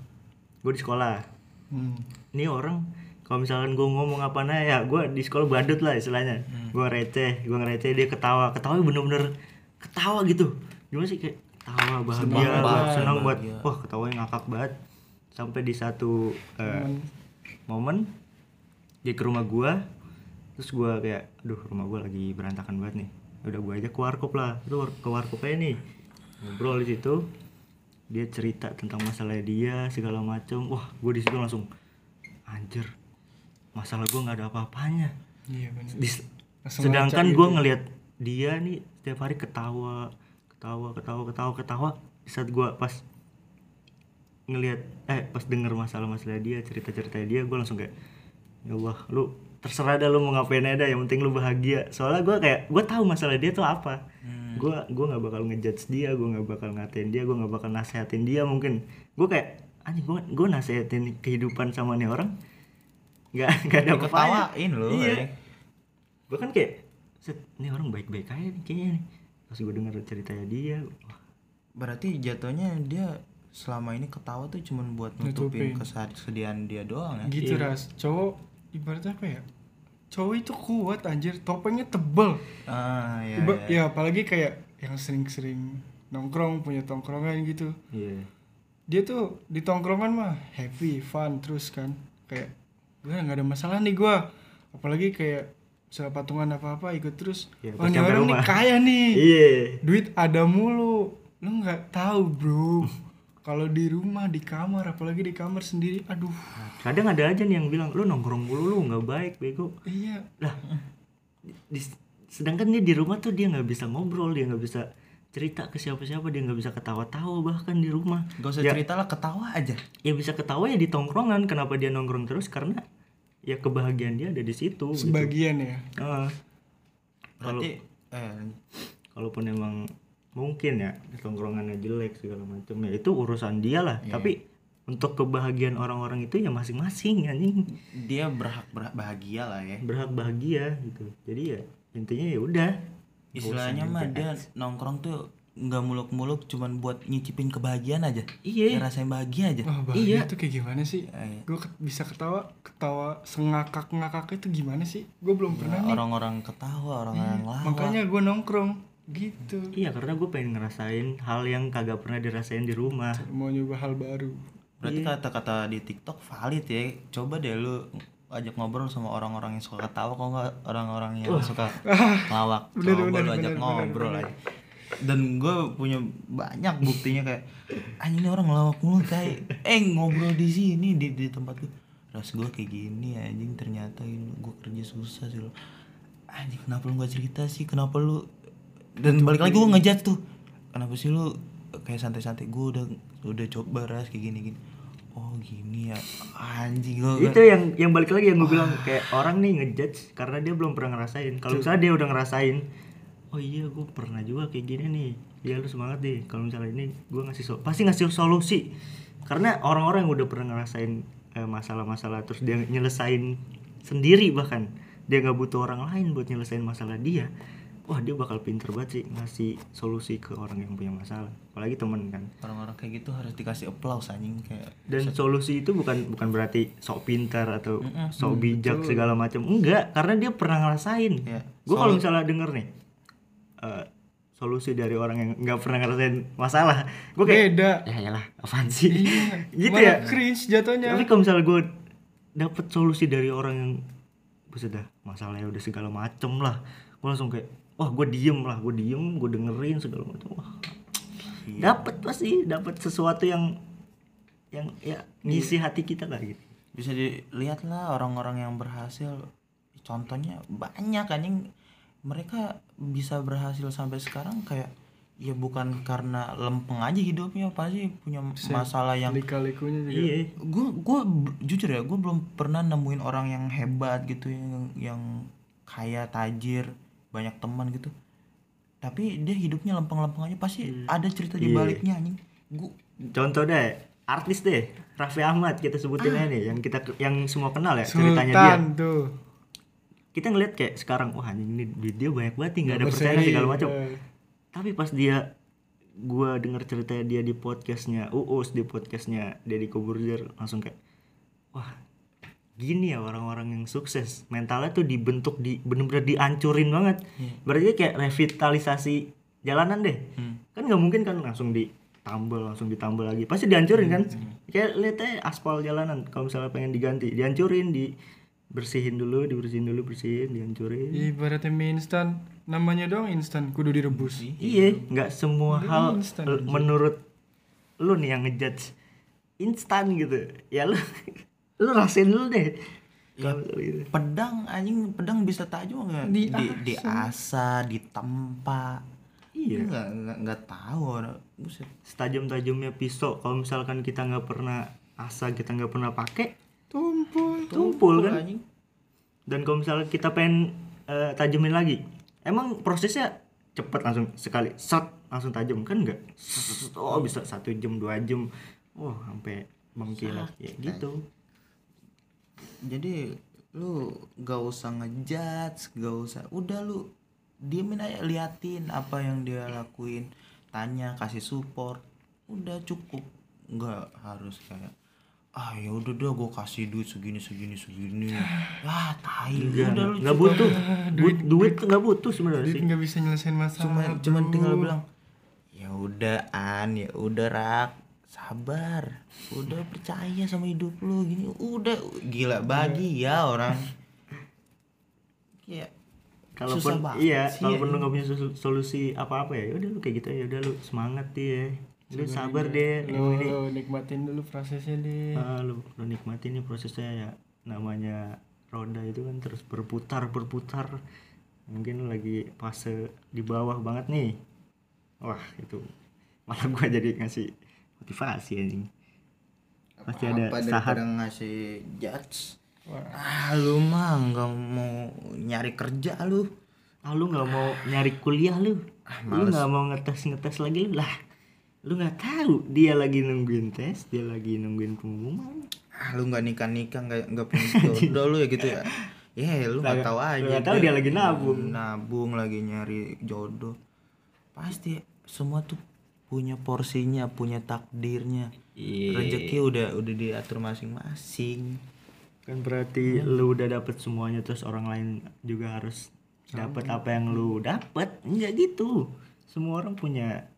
gue di sekolah. Hmm. Ini orang kalau misalkan gue ngomong apa nah ya gue di sekolah badut lah istilahnya. Gue receh, gue ngereceh dia ketawa, ketawa bener-bener ketawa gitu. Gimana sih kayak ketawa bahagia, Senang banget, senang buat wah ketawanya ngakak banget. Sampai di satu eh, momen. dia ke rumah gua terus gua kayak aduh rumah gua lagi berantakan banget nih. Udah gua aja ke warkop lah. Itu ke warkop aja nih. Ngobrol di situ dia cerita tentang masalah dia segala macem. Wah gua di situ langsung anjir masalah gua nggak ada apa-apanya. Iya. Di- sedangkan gua gitu. ngelihat dia nih setiap hari ketawa ketawa ketawa ketawa ketawa. Di saat gua pas ngelihat eh pas denger masalah-masalah dia cerita-cerita dia gue langsung kayak ya Allah lu terserah dah lu mau ngapain aja yang penting lu bahagia. Soalnya gue kayak gue tahu masalah dia tuh apa. Gue gue nggak bakal ngejudge dia gue nggak bakal ngatain dia gue nggak bakal nasehatin dia mungkin. Gue kayak anjing gue gue nasehatin kehidupan sama nih orang nggak nggak ada Diketawain lu, iya gue kan kayak set ini orang baik-baik aja nih kayaknya nih pas gue denger ceritanya dia wah, Berarti jatuhnya dia selama ini ketawa tuh cuman buat nutupin Nutupin. kesedihan dia doang ya. Gitu ras. Cowok ibaratnya apa ya? Cowok itu kuat anjir, topengnya tebel. Ah, iya. Iba- iya. ya apalagi kayak yang sering-sering nongkrong punya tongkrongan gitu. iya Dia tuh di tongkrongan mah happy, fun terus kan. Kayak gue nggak ada masalah nih gua. Apalagi kayak misalnya patungan apa-apa ikut terus. Iya, oh ini nih kaya nih. iya Duit ada mulu. Lu nggak tahu, Bro. Kalau di rumah, di kamar, apalagi di kamar sendiri, aduh. kadang ada aja nih yang bilang lu nongkrong mulu lu nggak baik bego Iya, lah di- sedangkan dia di rumah tuh dia nggak bisa ngobrol dia nggak bisa cerita ke siapa-siapa dia nggak bisa ketawa-tawa bahkan di rumah Gak usah Ya. cerita lah ketawa aja. ya bisa ketawa ya di tongkrongan kenapa dia nongkrong terus karena ya kebahagiaan dia ada di situ gitu. sebagian ya. Ah, Berarti eh kalaupun emang mungkin ya tongkrongannya jelek segala macam ya itu urusan dia lah Iya. tapi untuk kebahagiaan orang-orang itu ya masing-masing anjing dia berhak berhak bahagia lah ya. berhak bahagia gitu jadi ya intinya ya udah Istilahnya mah dia nongkrong tuh nggak muluk-muluk cuman buat nyicipin kebahagiaan aja. Iya. Ya, rasain bahagia aja. Wah, bahagia Iya. tuh kayak gimana sih? Eh, Gue bisa ketawa, ketawa sengakak-ngakak itu gimana sih? Gue belum pernah nih. orang-orang ketawa, orang-orang lawak. Makanya gue nongkrong gitu. Iya karena gue pengen ngerasain hal yang kagak pernah dirasain di rumah. Mau nyoba hal baru. Berarti kata-kata di TikTok valid ya. Coba deh lu ajak ngobrol sama orang-orang yang suka ketawa kok nggak orang-orang yang suka ngelawak. Bener, Coba bener, lu ajak bener, ngobrol bener, aja. Dan gue punya banyak buktinya kayak anjing ini orang ngelawak mulu kayak eh ngobrol di sini di di tempat gue. Ras gue kayak gini anjing ternyata ini gue kerja susah sih lo. Anjing kenapa lu gak cerita sih? Kenapa lu dan balik lagi gue ngejat tuh. Kenapa sih lu kayak santai-santai gue udah udah coba ras kayak gini-gini. Oh gini ya anjing gue Itu yang yang balik lagi yang gue bilang kayak orang nih ngejudge karena dia belum pernah ngerasain. Kalau misalnya dia udah ngerasain, oh iya gue pernah juga kayak gini nih. Ya lu semangat deh. Kalau misalnya ini gue ngasih so- pasti ngasih solusi. Karena orang-orang yang udah pernah ngerasain eh, masalah-masalah terus dia nyelesain sendiri bahkan dia nggak butuh orang lain buat nyelesain masalah dia. Wah dia bakal pinter banget sih ngasih solusi ke orang yang punya masalah. Apalagi temen kan. orang-orang kayak gitu harus dikasih applause anjing kayak dan solusi itu bukan bukan berarti sok pintar atau Mm-mm. sok bijak segala macam enggak karena dia pernah ngerasain Ya, gue kalau misalnya denger nih eh, solusi dari orang yang nggak pernah ngerasain masalah. Gue kayak Beda. ya lah apaan sih? Gitu Malah ya. cringe jatuhnya. tapi kalau misalnya gue dapet solusi dari orang yang buset dah masalahnya udah segala macem lah. Gue langsung kayak wah gue diem lah gue diem gue dengerin segala macam wah dapet pasti dapet sesuatu yang yang ya ngisi hati kita lah gitu. Bisa dilihat lah orang-orang yang berhasil. Contohnya banyak anjing mereka bisa berhasil sampai sekarang kayak ya bukan karena lempeng aja hidupnya pasti punya masalah yang lika-likunya juga. Iya gue gue jujur ya gue belum pernah nemuin orang yang hebat gitu yang yang kaya tajir banyak teman gitu. Tapi dia hidupnya lempeng-lempeng aja pasti ada cerita di Iya. baliknya anjing. Gue contoh deh artis deh Raffi Ahmad kita sebutin aja nih yang kita yang semua kenal ya ceritanya dia. Sultan tuh kita ngeliat kayak sekarang wah ini video banyak banget nggak ada percaya segala macam. eh. tapi pas dia gua denger ceritanya dia di podcastnya Uus di podcastnya Deddy Kobuzier langsung kayak wah gini ya orang-orang yang sukses. Mentalnya tuh dibentuk di bener-bener dihancurin banget. Berarti kayak revitalisasi jalanan deh. Kan nggak mungkin kan langsung ditambal langsung ditambal lagi. Pasti dihancurin kan? kayak lihat aja aspal jalanan. Kalau misalnya pengen diganti dihancurin di bersihin dulu dibersihin dulu bersihin dihancurin. Ibaratnya mie instan. Namanya doang instan kudu direbus. Iya, nggak semua Udah hal instan l- menurut lu nih yang ngejudge instan gitu. Ya lu lu rasain dulu deh. Gitu. pedang anjing pedang bisa tajam nggak? Di- di diasah ditempa. Iya. nggak nggak nggak tahu orang. Buset. Setajam-tajamnya pisau kalau misalkan kita nggak pernah asah kita nggak pernah pakai tumpul tumpul kan. anjing. Dan kalau misalnya kita pengen eh, tajemin lagi, emang prosesnya cepet langsung sekali shot langsung tajam kan enggak? Oh bisa satu jam dua jam, wah sampai mengkilat. Ya gitu. jadi lu gak usah ngejudge gak usah. Udah lu diemin aja liatin apa yang dia lakuin. Tanya kasih support. Udah cukup. Nggak harus kayak ah ya udah deh gue kasih duit segini segini segini. Ah tai Enggak, udah lu nggak cukup. butuh. Duit duit. tuh nggak butuh sebenarnya duit sih. nggak bisa nyelesain masalah cuma cuman bro. tinggal bilang ya udah an ya udah rak. Sabar. Udah percaya sama hidup lu. Gini udah. Gila bagi ya orang. Ya Kalaupun iya, sih, kalaupun lu nggak punya solu- solusi apa-apa ya, udah lu kayak gitu ya, udah lu semangat dia. Lu sabar deh. lu Ini nikmatin dulu prosesnya deh ah, lu, lu nikmatin nih prosesnya ya. Namanya roda itu kan terus berputar berputar. Mungkin lu lagi fase di bawah banget nih. Wah, itu malah gua jadi ngasih motivasi anjing. Pasti ada daripada ngasih judge ah lu mah nggak mau nyari kerja lu ah lu nggak mau nyari kuliah lu Ah, lu nggak mau ngetes ngetes lagi lu lah lu nggak tahu dia lagi nungguin tes dia lagi nungguin pengumuman. Ah lu nggak nikah nikah nggak nggak punya jodoh lu ya gitu ya. Ya lu nggak Nggak- tahu aja nggak tahu dia lagi nabung. nabung lagi nyari jodoh. Pasti semua tuh punya porsinya punya takdirnya. Iya. rezeki udah udah diatur masing-masing. Kan berarti lu udah dapet semuanya terus orang lain juga harus dapat apa yang lu dapet. Enggak gitu. Semua orang punya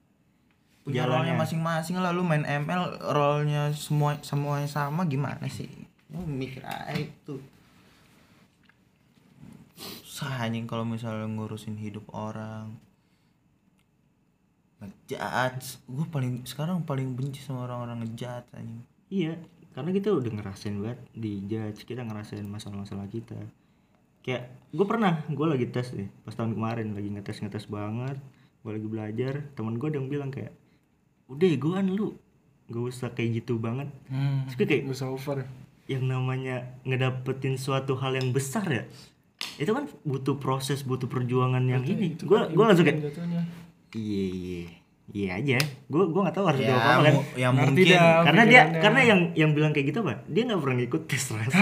punya role-nya masing-masing lah. Lu main ML role-nya semua semuanya sama gimana sih? Lu mikir aja itu. Susah anjing kalau misalnya ngurusin hidup orang. Ngejudge gue paling sekarang paling benci sama orang-orang ngejudge anjing. Iya, karena kita udah ngerasain banget di judge, kita ngerasain masalah-masalah kita. Kayak gue pernah, gue lagi tes nih, pas tahun kemarin lagi ngetes ngetes banget, gue lagi belajar, teman gue yang bilang kayak, udah gue lu, gak usah kayak gitu banget. hmm. Terus kayak nggak usah over yang namanya ngedapetin suatu hal yang besar ya, itu kan butuh proses, butuh perjuangan yang ini. Gue gue langsung kayak, iya iya, iya aja. Gue gue nggak tahu harus ya, jawab apa kan. yang mungkin dah. karena dia karena yang yang bilang kayak gitu apa dia nggak pernah ngikut tes Ras.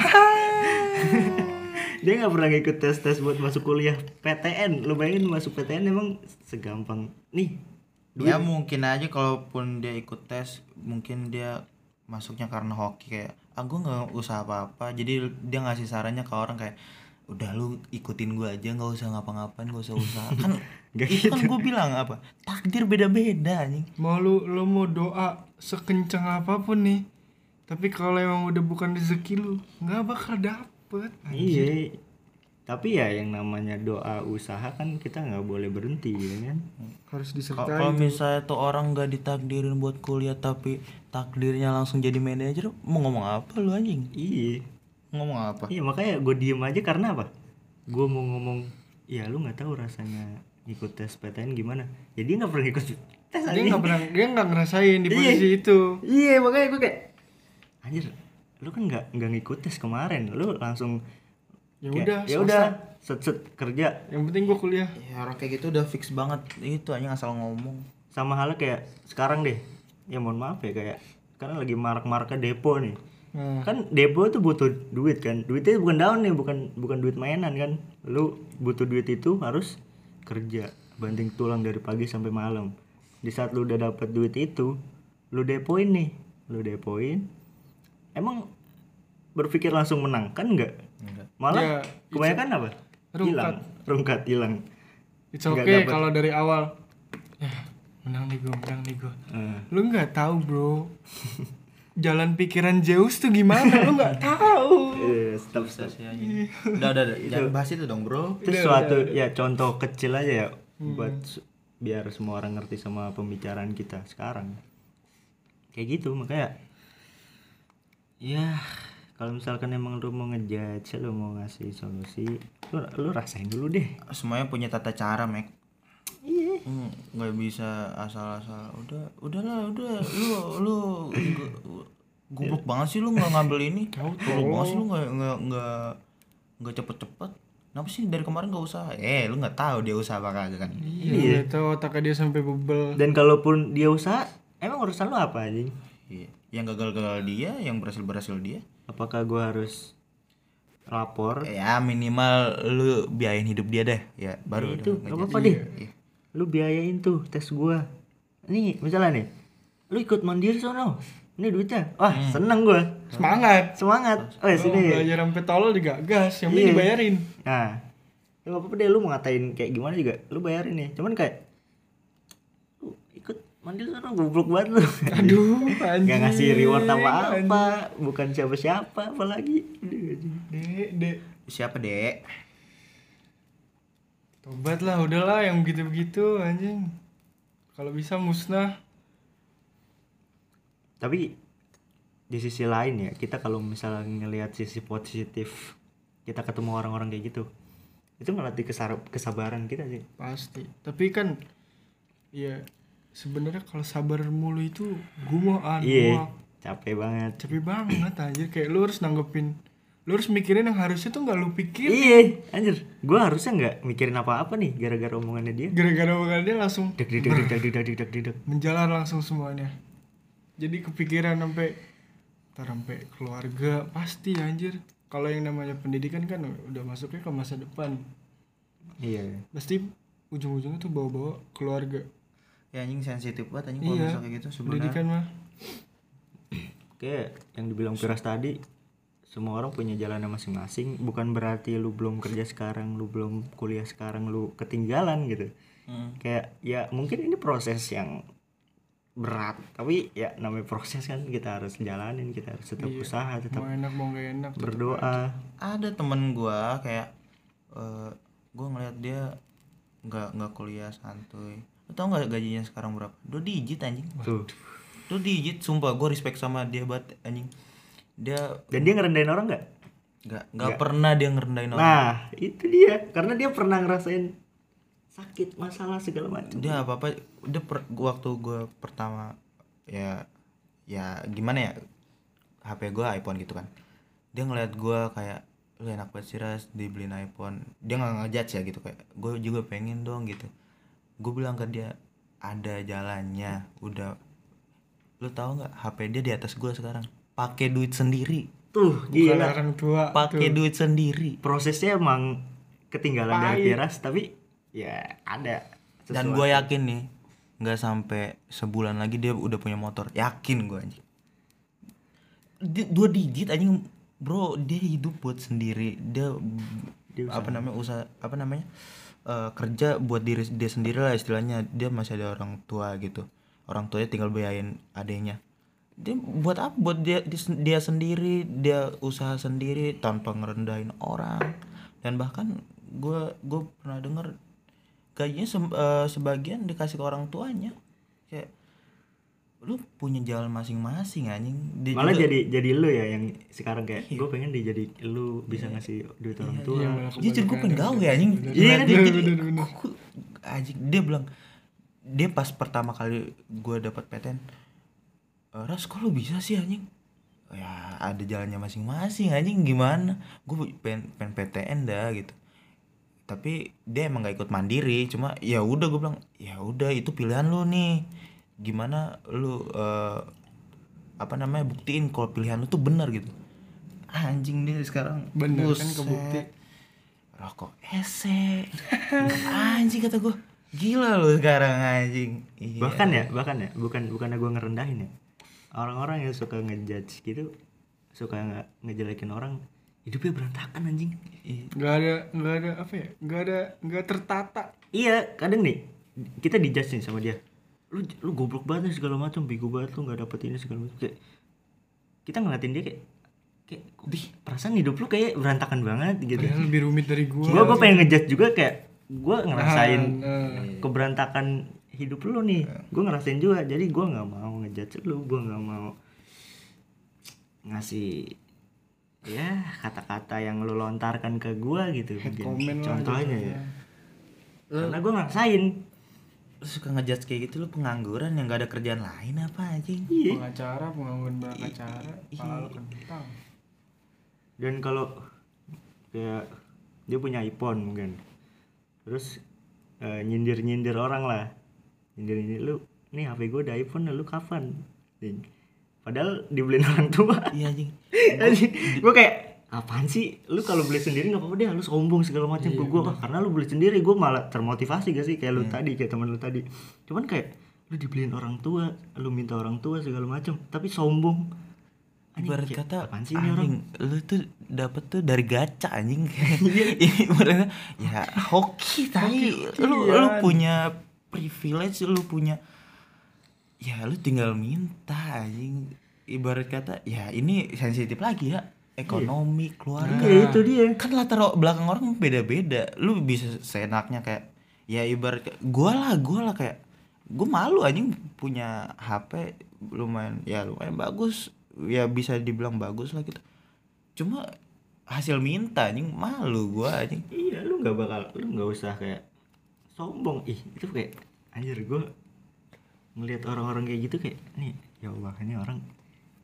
dia nggak pernah ngikut tes tes buat masuk kuliah PTN lu bayangin masuk PTN emang segampang nih ya mungkin aja kalaupun dia ikut tes mungkin dia masuknya karena hoki kayak ah gue nggak usah apa-apa. Jadi dia ngasih sarannya ke orang kayak udah lu ikutin gue aja nggak usah ngapa-ngapain nggak usah usaha. Kan Nggak itu kan gue bilang apa takdir beda-beda anjing. Mau lu lu mau doa sekencang apa pun nih tapi kalau emang udah bukan rezeki lu nggak bakal dapet iya tapi ya yang namanya doa usaha kan kita nggak boleh berhenti ya kan? Harus disertai kalau misalnya tuh orang nggak ditakdirin buat kuliah tapi takdirnya langsung jadi manajer mau ngomong apa lu anjing? Iya. Ngomong apa? Iya makanya gue diem aja karena apa? Gue mau ngomong ya lu nggak tahu rasanya ikut tes PTN gimana. Jadi nggak pernah ikut tes dia nggak pernah dia nggak ngerasain di Iya. posisi itu. Iya makanya gue kayak anjir lu kan nggak nggak ngikut tes kemarin. Lu langsung ya kayak, udah ya udah set set kerja. Yang penting gua kuliah. Ya orang kayak gitu udah fix banget. Itu aja asal ngomong. Sama halnya kayak sekarang deh. Ya mohon maaf ya kayak sekarang lagi marak-maraknya depo nih. Nah. Kan depo itu butuh duit kan? Duitnya bukan daun nih bukan bukan duit mainan kan? Lu butuh duit itu harus kerja banting tulang dari pagi sampai malam. Di saat lu udah dapet duit itu lu depoin nih. Lu depoin. Emang berpikir langsung menang kan enggak malah Ya, kebanyakan apa? Hilang. Rungkat hilang. It's okay dapet. kalau dari awal. Ya menang nih gua menang nih gua. Eh, lu nggak tahu bro. Jalan pikiran Zeus tuh gimana? Lu nggak tahu. Eh, stop stop. Sih aja udah udah udah. jangan bahas itu dong bro. itu suatu ya contoh kecil aja ya buat su- biar semua orang ngerti sama pembicaraan kita sekarang. Kayak gitu makanya. Ya kalau misalkan emang lu mau ngejudge lu mau ngasih solusi lu, lu rasain dulu deh. Semuanya punya tata cara mek iya. Hmm, nggak bisa asal-asal. Udah udahlah udah. Lu lu gu- goblok banget sih lu nggak ngambil ini. Goblok banget sih lu nggak nggak nggak nggak cepet-cepet. Kenapa sih dari kemarin nggak usaha? Eh lu nggak tahu dia usaha apa kagak kan? Iya. nggak tahu otaknya dia sampai bebel. Dan kalaupun dia usaha emang urusan lu apa anjing? Iya yang gagal-gagal dia yang berhasil-berhasil dia apakah gua harus lapor? Ya minimal lu biayain hidup dia deh. Ya baru itu udah gak apa-apa deh. Iya. lu biayain tuh tes gua. Nih misalnya nih lu ikut mandiri sono ini duitnya. Wah seneng gua. Semangat. Semangat. Oh ya Lu sini belajar sampai tolol juga gas yang penting Iya. dibayarin. Nah lu gak apa-apa deh lu mau ngatain kayak gimana juga lu bayarin nih. Cuman kayak mandiri sono goblok banget lu. Aduh anjing Gak ngasih reward apa-apa bukan siapa-siapa apalagi. Dek dek. Siapa dek? Tobat lah udahlah yang begitu begitu anjing. Kalau bisa musnah. Tapi di sisi lain ya kita kalau misalnya ngelihat sisi positif kita ketemu orang-orang kayak gitu itu kesar- kesabaran kita sih. Pasti. Tapi kan ya sebenarnya kalau sabar mulu itu gumoan iya muak. capek banget. Capek banget anjir. Kayak lu harus nanggepin lu harus mikirin yang harusnya tuh nggak lu pikir iya anjir. Gua harusnya nggak mikirin apa-apa nih gara-gara omongannya dia. Gara-gara omongan dia langsung deg deg deg deg deg deg deg deg. menjalar langsung semuanya. Jadi kepikiran sampai ntar sampai keluarga pasti anjir. Kalau yang namanya pendidikan kan udah masuknya ke masa depan. Iya. Pasti ujung-ujungnya tuh bawa-bawa keluarga ya anjing sensitif banget anjing kalau iya misal kayak gitu sebenarnya. pendidikan mah. Kayak yang dibilang Piras tadi semua orang punya jalannya masing-masing. Bukan berarti lu belum kerja sekarang lu belum kuliah sekarang lu ketinggalan gitu. Hmm. kayak ya mungkin ini proses yang berat tapi ya namanya proses kan kita harus jalanin kita harus tetap usaha tetap mau enak mau gak enak berdoa. ada temen gua kayak eh gua ngeliat dia nggak nggak kuliah santuy lu tau nggak gajinya sekarang berapa? Dua digit anjing. Tuh. Dua digit sumpah gua respect sama dia banget anjing. Dia dan dia ngerendahin orang nggak? Nggak nggak pernah dia ngerendahin orang. Nah itu dia. Karena dia pernah ngerasain sakit masalah segala macam. Dia apa apa dia per- waktu gua pertama ya ya gimana ya HP gua iPhone gitu kan. Dia ngeliat gua kayak lu enak banget sih ras dibeliin iPhone. Dia nggak ngejudge ya gitu kayak gue juga pengen dong gitu gue bilang ke dia ada jalannya udah. Lu tahu nggak HP dia di atas gua sekarang? Pakai duit sendiri. Tuh bukan gila. orang tua pakai duit sendiri. Prosesnya emang ketinggalan dari Pahit. Piras tapi ya ada dan gue yakin nih nggak sampai sebulan lagi dia udah punya motor. Yakin gue anjing. Dua digit anjing. Bro dia hidup buat sendiri. Dia, Dia apa namanya usaha apa namanya eh, kerja buat diri dia sendiri lah istilahnya. Dia masih ada orang tua gitu. Orang tuanya tinggal bayarin adenya dia buat apa? Buat dia dia, sendiri dia usaha sendiri tanpa ngerendahin orang. Dan bahkan gue gue pernah dengar gajinya se- eh, sebagian dikasih ke orang tuanya lu punya jalan masing-masing anjing. Dia malah juga- jadi jadi lu ya yang sekarang kayak gue pengen dia jadi lu bisa ngasih duit orang tua. Iya, malah jujur gue pengen gawe anjing. Iya gua- anjing dia bilang dia pas pertama kali gue dapat PTN "Eh, ras kok lu bisa sih anjing? Ya ada jalannya masing-masing anjing gimana? Gue pengen, pengen PTN dah gitu. Tapi dia emang gak ikut mandiri cuma ya udah gue bilang ya udah itu pilihan lu nih gimana lu eh, apa namanya buktiin kalau pilihan lu tuh benar gitu. Anjing dia sekarang. Bener kan buset. kebukti. rokok ese anjing kata gue gila lu sekarang anjing. Iya. bahkan ya bahkan ya. Bukan bukannya gue ngerendahin ya. Orang-orang yang suka ngejudge gitu suka nge ngejelekin orang hidupnya berantakan anjing. Iya. nggak ada nggak ada apa ya? Nggak ada nggak tertata. Iya kadang nih kita dijudge nih sama dia lu lu goblok banget nih segala macam bego banget lu nggak dapet ini segala macam kayak kita ngeliatin dia kayak kayak di perasaan hidup lu kayak berantakan banget gitu. Padahal lebih rumit dari gua. Gua gua pengen ngejudge juga kayak gua ngerasain Nah, keberantakan hidup lu nih. Gue ngerasain juga jadi gue nggak mau ngejudge lu gue nggak mau ngasih ya kata-kata yang lu lontarkan ke gue gitu. Head contohnya gitu. ya karena gue ngerasain lu suka ngejudge kayak gitu lu pengangguran yang gak ada kerjaan lain apa anjing? Iya. Pengacara pengangguran pengacara pala lu kentang. Dan kalau kayak dia punya iPhone mungkin. Terus eh, nyindir nyindir orang lah. Nyindir nyindir lu nih HP gue ada iPhone lu kapan? Padahal dibeliin orang tua. Iya anjing. Gue kayak apaan sih? Lu kalau beli sendiri nggak apa-apa deh lu sombong segala macam. Iya, ke gue karena lu beli sendiri gue malah termotivasi gak sih? Kayak lu tadi kayak teman lu tadi. Cuman kayak lu dibeliin orang tua lu minta orang tua segala macam tapi sombong. Anjing, ibarat kayak, kata apaan sih ini orang? anjing lu tuh dapet tuh dari gacha anjing. Ini mereka ya hoki tapi lu iya. lu punya privilege lu punya ya lu tinggal minta anjing. Ibarat kata ya ini sensitif lagi ya ekonomi keluarga. Iya itu dia. Kan latar belakang orang beda-beda. Lu bisa seenaknya kayak ya ibarat gua lah gua lah kayak gue malu anjing punya HP lumayan ya lumayan bagus. Ya bisa dibilang bagus lah gitu. Cuma hasil minta anjing malu gua anjing. Iya lu nggak bakal lu nggak usah kayak sombong. Ih itu kayak anjir gue ngelihat orang-orang kayak gitu kayak nih ya Allah ini orang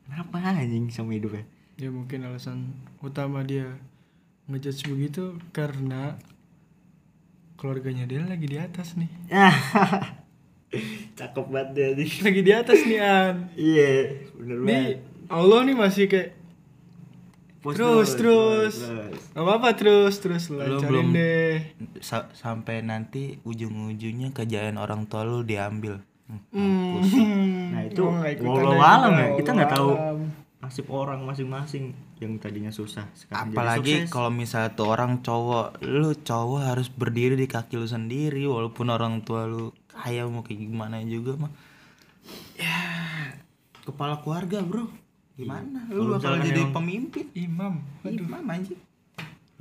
kenapa anjing sama hidupnya ya mungkin alasan utama dia ngejudge begitu karena keluarganya dia lagi di atas nih. Cakep banget dia nih. Lagi di atas nih an. Iya bener nih banget. Allah nih masih kayak Post terus terus terus. nggak apa apa terus terus. Lu lancarin belum deh. Sa- sampai nanti ujung-ujungnya kejayaan orang tua lu diambil. Hmm, Hmm, Nah, itu walau aja, alam ya, kita nggak tahu. Nasib orang masing-masing yang tadinya susah sekarang apalagi kalau misalnya tuh orang cowok lu cowok harus berdiri di kaki lu sendiri walaupun orang tua lu kaya mau kayak gimana juga mah. Ya kepala keluarga bro. Gimana? Kalau lu bakal jadi pemimpin. Imam. Aduh. mama anjing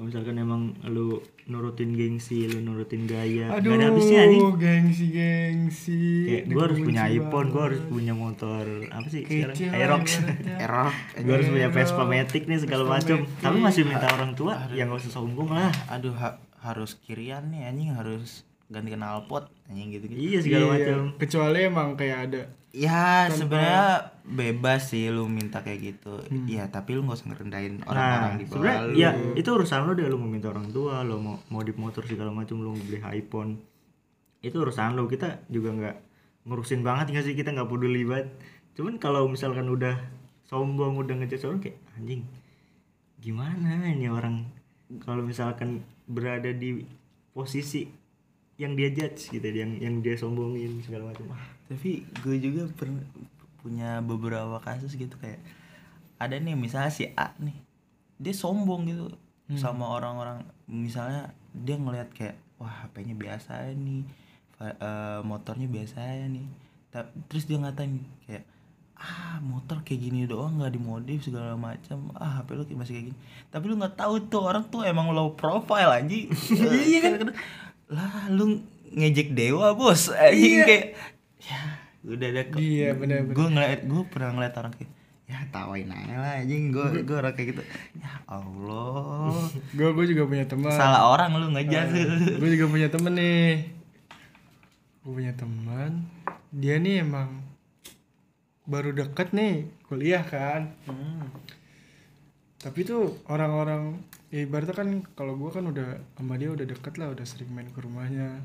kalau misalkan emang lu nurutin gengsi lu nurutin gaya aduh gak ada habisnya anjing. gengsi gengsi kayak gue harus punya iPhone gue harus punya motor apa sih sekarang Kece lah Aerox error gue harus punya Vespa Matic nih segala Vespa macam Matic. tapi masih minta orang tua yang gak usah sombong lah. Aduh ha- harus kirian nih anjing harus ganti knalpot anjing gitu gitu iya segala Iya, macam kecuali emang kayak ada ya sebenarnya bebas sih lu minta kayak gitu. Iya tapi lu gak usah ngerendahin nah orang-orang di bawah lu. ya itu urusan lo deh lu mau minta orang tua lo mau modif motor segala macam lu mau beli iPhone. Itu urusan lo kita juga nggak ngurusin banget nggak sih kita nggak peduli banget. Cuman kalau misalkan udah sombong udah ngejudge orang kayak anjing gimana ini orang? Kalau misalkan berada di posisi yang dia judge gitu yang yang dia sombongin segala macam tapi gue juga pernah punya beberapa kasus gitu kayak ada nih misalnya si A nih dia sombong gitu sama orang-orang. Misalnya dia ngelihat kayak wah HP-nya biasa nih eh, motornya biasa ya nih terus dia ngatain kayak ah motor kayak gini doang nggak dimodif segala macam. Ah HP lu masih kayak gini. Tapi lu nggak tahu tuh orang tuh emang low profile anjing. Iya kan? Lah lu ngejek dewa bos. Anjing kayak ya udah ada Iya, bener, bener. gue ngeliat gue pernah ngeliat orang kayak ya tawain aja lah anjing. Gue gue orang kayak gitu. Ya allah. Gue gue juga punya teman. Salah orang lu ngejar gue juga punya temen nih. Gue punya teman. Dia nih emang baru deket nih kuliah kan. Tapi tuh orang-orang ya ibaratnya kan kalau gue kan udah sama dia udah deket lah udah sering main ke rumahnya.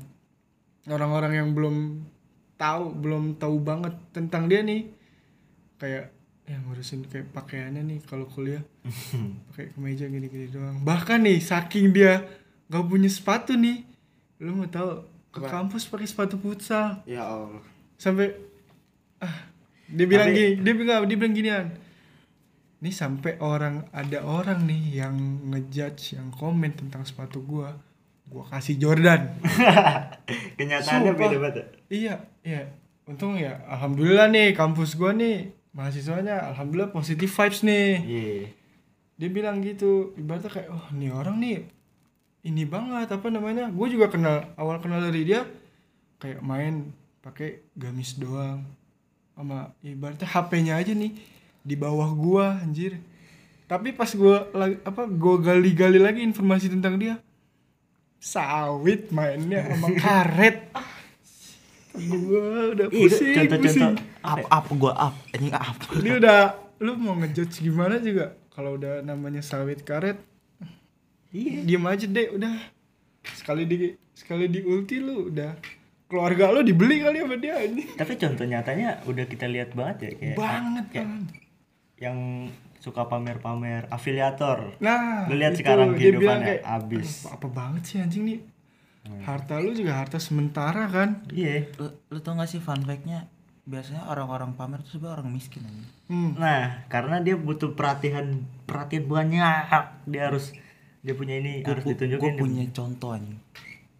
Orang-orang yang belum tahu belum tahu banget tentang dia nih. Kayak yang ngurusin kayak pakaiannya nih kalau kuliah. Pakai kemeja gini-gini doang. Bahkan nih saking dia gak punya sepatu nih lu mau tahu ke kampus pakai sepatu futsal. Ya Allah. sampai ah dia bilang Tapi- gini dia bilang dia bilang ginian. Ini sampai orang ada orang nih yang ngejudge yang komen tentang sepatu gua gua kasih Jordan Kenyataannya Sumpah. beda banget. iya iya untung ya alhamdulillah nih kampus gua nih mahasiswanya alhamdulillah positif vibes nih Iya. dia bilang gitu ibaratnya kayak oh nih orang nih ini banget apa namanya gue juga kenal awal kenal dari dia kayak main pakai gamis doang sama ibaratnya HP-nya aja nih di bawah gua anjir tapi pas gua lagi apa gua gali-gali lagi informasi tentang dia sawit mainnya sama karet. Gua udah Ih, pusing contoh-contoh. pusing. Up up gue up. Anjing up. Dia udah lu mau ngejudge gimana juga? Kalau udah namanya sawit karet Iya. diem aja deh udah. Sekali di sekali di ulti lu udah. Keluarga lu dibeli kali sama dia ini Tapi contoh nyatanya udah kita lihat banget ya kayak banget kayak kan yang suka pamer-pamer afiliator. nah Lu lihat itu, sekarang kehidupannya kayak, abis. "Aduh, apa banget sih anjing nih harta lu juga harta sementara kan Iya. lu, lu tau gak sih fun fact-nya biasanya orang-orang pamer tuh sebenarnya orang miskin anjing hmm. Nah, karena dia butuh perhatian perhatian banyak. Dia harus dia punya ini harus ditunjukin. gue punya contoh anjing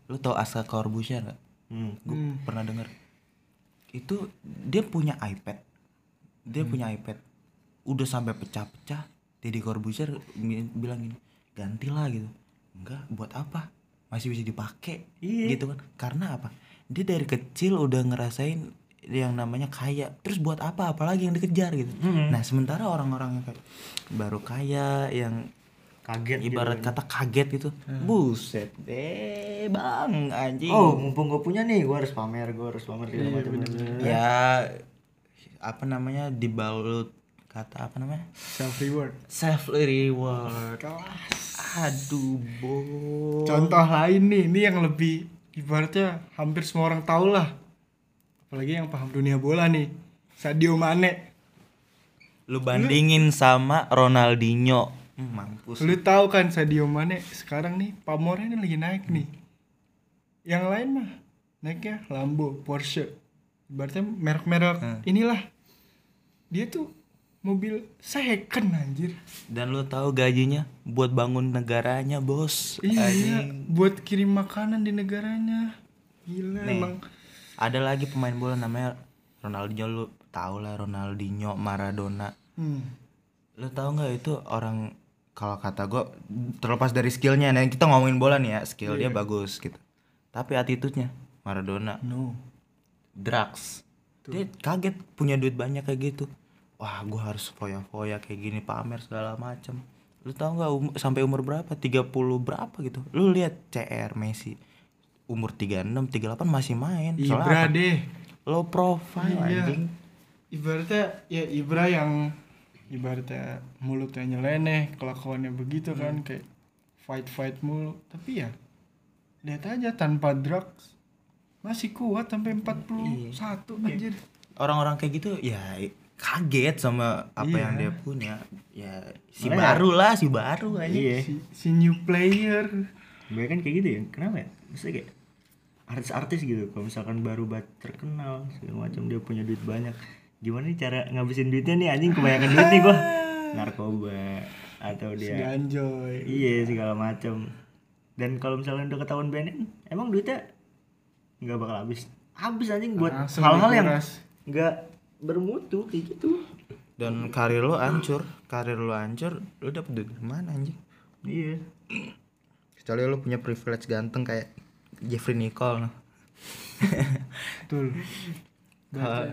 lu tau Aska Corbusier gak? Hmm. gue Hmm. pernah denger itu dia punya iPad dia Hmm. punya iPad udah sampai pecah-pecah Deddy Corbuzier bilang gini gantilah gitu. Enggak buat apa? Masih bisa dipakai Iya. gitu kan. Karena apa? Dia dari kecil udah ngerasain yang namanya kaya. Terus buat apa? Apalagi yang dikejar gitu. Mm-mm. nah sementara orang-orang yang kayak baru kaya yang Kaget gitu. ibarat kata kaget gitu buset deh bang anjing. Oh, mumpung gue punya nih, gue harus pamer, gue harus pamer segala macam. ya apa namanya dibalut kata apa namanya? Self reward. Self reward. Aduh bo contoh lain nih ini yang lebih ibaratnya hampir semua orang tahu lah. Apalagi yang paham dunia bola nih. Sadio Mane. Lu bandingin sama Ronaldinho. Hmm, mampus. Lu tahu kan Sadio Mane sekarang nih pamornya ini lagi naik nih. Yang lain mah naiknya Lambo, Porsche. Ibaratnya merek-merek Hmm. inilah. Dia tuh mobil second anjir. dan lu tahu gajinya buat bangun negaranya bos Iya, Anjing. buat kirim makanan di negaranya. Gila Nih. emang. ada lagi pemain bola namanya Ronaldinho lu tau lah Ronaldinho Maradona Hmm. lu tahu nggak itu orang kalau kata gue terlepas dari skillnya nih kita ngomongin bola nih ya skill dia bagus gitu tapi attitude-nya Maradona No. drugs dia kaget punya duit banyak kayak gitu wah gue harus foya-foya kayak gini pamer segala macem lu tahu nggak um- sampai umur berapa 30 berapa gitu lu lihat CR Messi umur 36 38 masih main Ibra deh. low profile Iya. anjing Ibaratnya ya Ibra yang ibaratnya mulutnya nyeleneh, kelakuannya begitu kan kayak fight-fight mulu. Tapi ya lihat aja tanpa drugs masih kuat sampai 41 anjir. orang-orang kayak gitu ya kaget sama apa Iya. yang dia punya ya si Makanya- baru lah si baru aja Iya. Si, si new player. Banyak kan kayak gitu ya. Kenapa ya? Maksudnya kayak artis-artis gitu kalau misalkan baru banget terkenal segala macam dia punya duit banyak gimana nih cara ngabisin duitnya nih anjing kebanyakan duit nih gua narkoba atau Si dia Ganjoy. iya segala macam dan kalau misalnya udah ketahuan BNN emang duitnya nggak bakal habis habis anjing buat hal-hal yang nggak bermutu kayak gitu dan karir lo hancur karir lo hancur lo dapet duit dari mana anjing iya kecuali lo punya privilege ganteng kayak Jeffrey Nicole nah. Betul. Kalau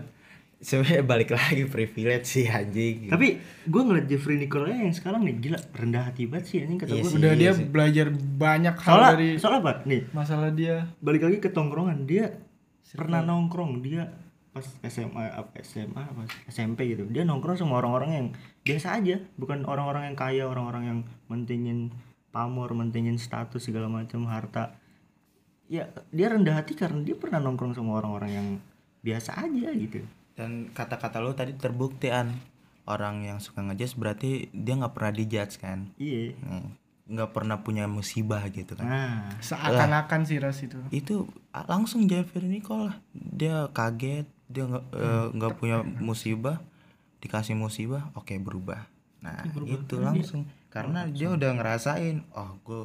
sebenarnya balik lagi privilege sih anjing Tapi gue ngeliat Jeffrey Nicole yang sekarang nih gila rendah hati banget sih anjing kata Iya gue. sih. udah dia belajar banyak hal Soalnya, dari soalnya apa? Nih, masalah dia balik lagi ke tongkrongan dia pernah nongkrong dia pas SMA apa SMA apa SMP gitu. Dia nongkrong sama orang-orang yang biasa aja bukan orang-orang yang kaya orang-orang yang mentingin pamor mentingin status segala macam harta. Ya dia rendah hati karena dia pernah nongkrong sama orang-orang yang biasa aja gitu. Dan kata-kata lo tadi terbukti an. Orang yang suka ngejudge berarti dia nggak pernah dijudge kan? Iya. Nih, nggak pernah punya musibah gitu kan? Nah. Seakan-akan sih ras itu. Itu langsung Jeffrey Nicole lah. Dia kaget dia nggak eh, nggak punya musibah dikasih musibah oke berubah. Nah itu langsung. Karena dia udah ngerasain oh gue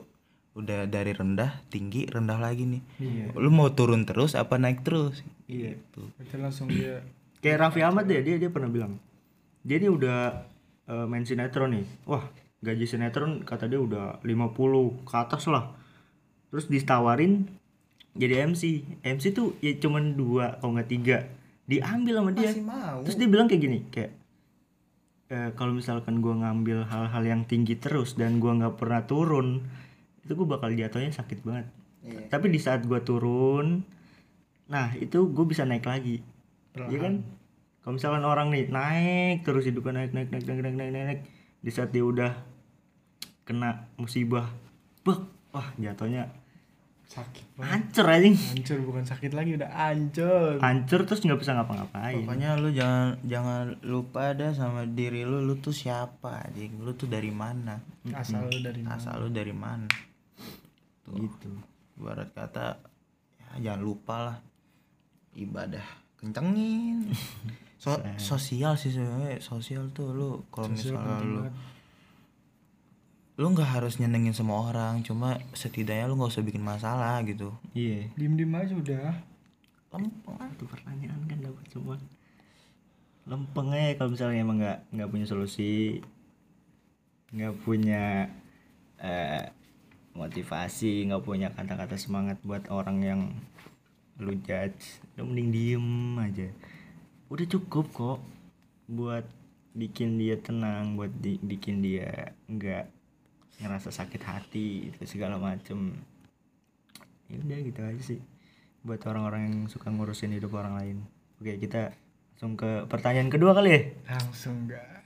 udah dari rendah tinggi rendah lagi nih. Lu mau turun terus apa naik terus? Iya. Gitu. berarti langsung dia kayak Raffi Ahmad deh dia dia pernah bilang. Dia ini udah eh, main sinetron nih. Wah gaji sinetron kata dia udah 50 ke atas lah. Terus ditawarin jadi MC MC tuh ya cuman dua kalau nggak tiga diambil sama dia. Masih mau. terus dia bilang kayak gini kayak eh, kalau misalkan gua ngambil hal-hal yang tinggi terus dan gua nggak pernah turun itu gua bakal jatuhnya sakit banget. Tapi di saat gua turun nah itu gue bisa naik lagi. Iya kan? Kalau misalkan orang nih naik terus hidupnya naik naik naik naik naik naik, naik, naik. di saat dia udah kena musibah bek wah jatuhnya sakit banget. Hancur anjing. Hancur bukan sakit lagi udah hancur. Hancur terus nggak bisa ngapa-ngapain. Pokoknya lu jangan jangan lupa dah sama diri lu lu tuh siapa anjing? Lu tuh dari mana? Asal lu dari mana. Asal lu dari mana? Tuh. Gitu. Barat kata ya jangan lupa lah. Ibadah kencengin. So, sosial sih sebenarnya. Sosial tuh lu kalau misalnya lu lu nggak harus nyenengin semua orang cuma setidaknya lu nggak usah bikin masalah gitu. Iya. Diem diem aja udah. Lempeng. Ah. itu pertanyaan kan dapat semua. Lempengnya kalau misalnya emang nggak nggak punya solusi nggak punya eh, motivasi nggak punya kata-kata semangat buat orang yang lu judge lu mending diem aja. Udah cukup kok buat bikin dia tenang buat di- bikin dia nggak ngerasa sakit hati itu segala macem. Ya udah gitu aja sih buat orang-orang yang suka ngurusin hidup orang lain. Oke kita langsung ke pertanyaan kedua kali ya? Langsung gas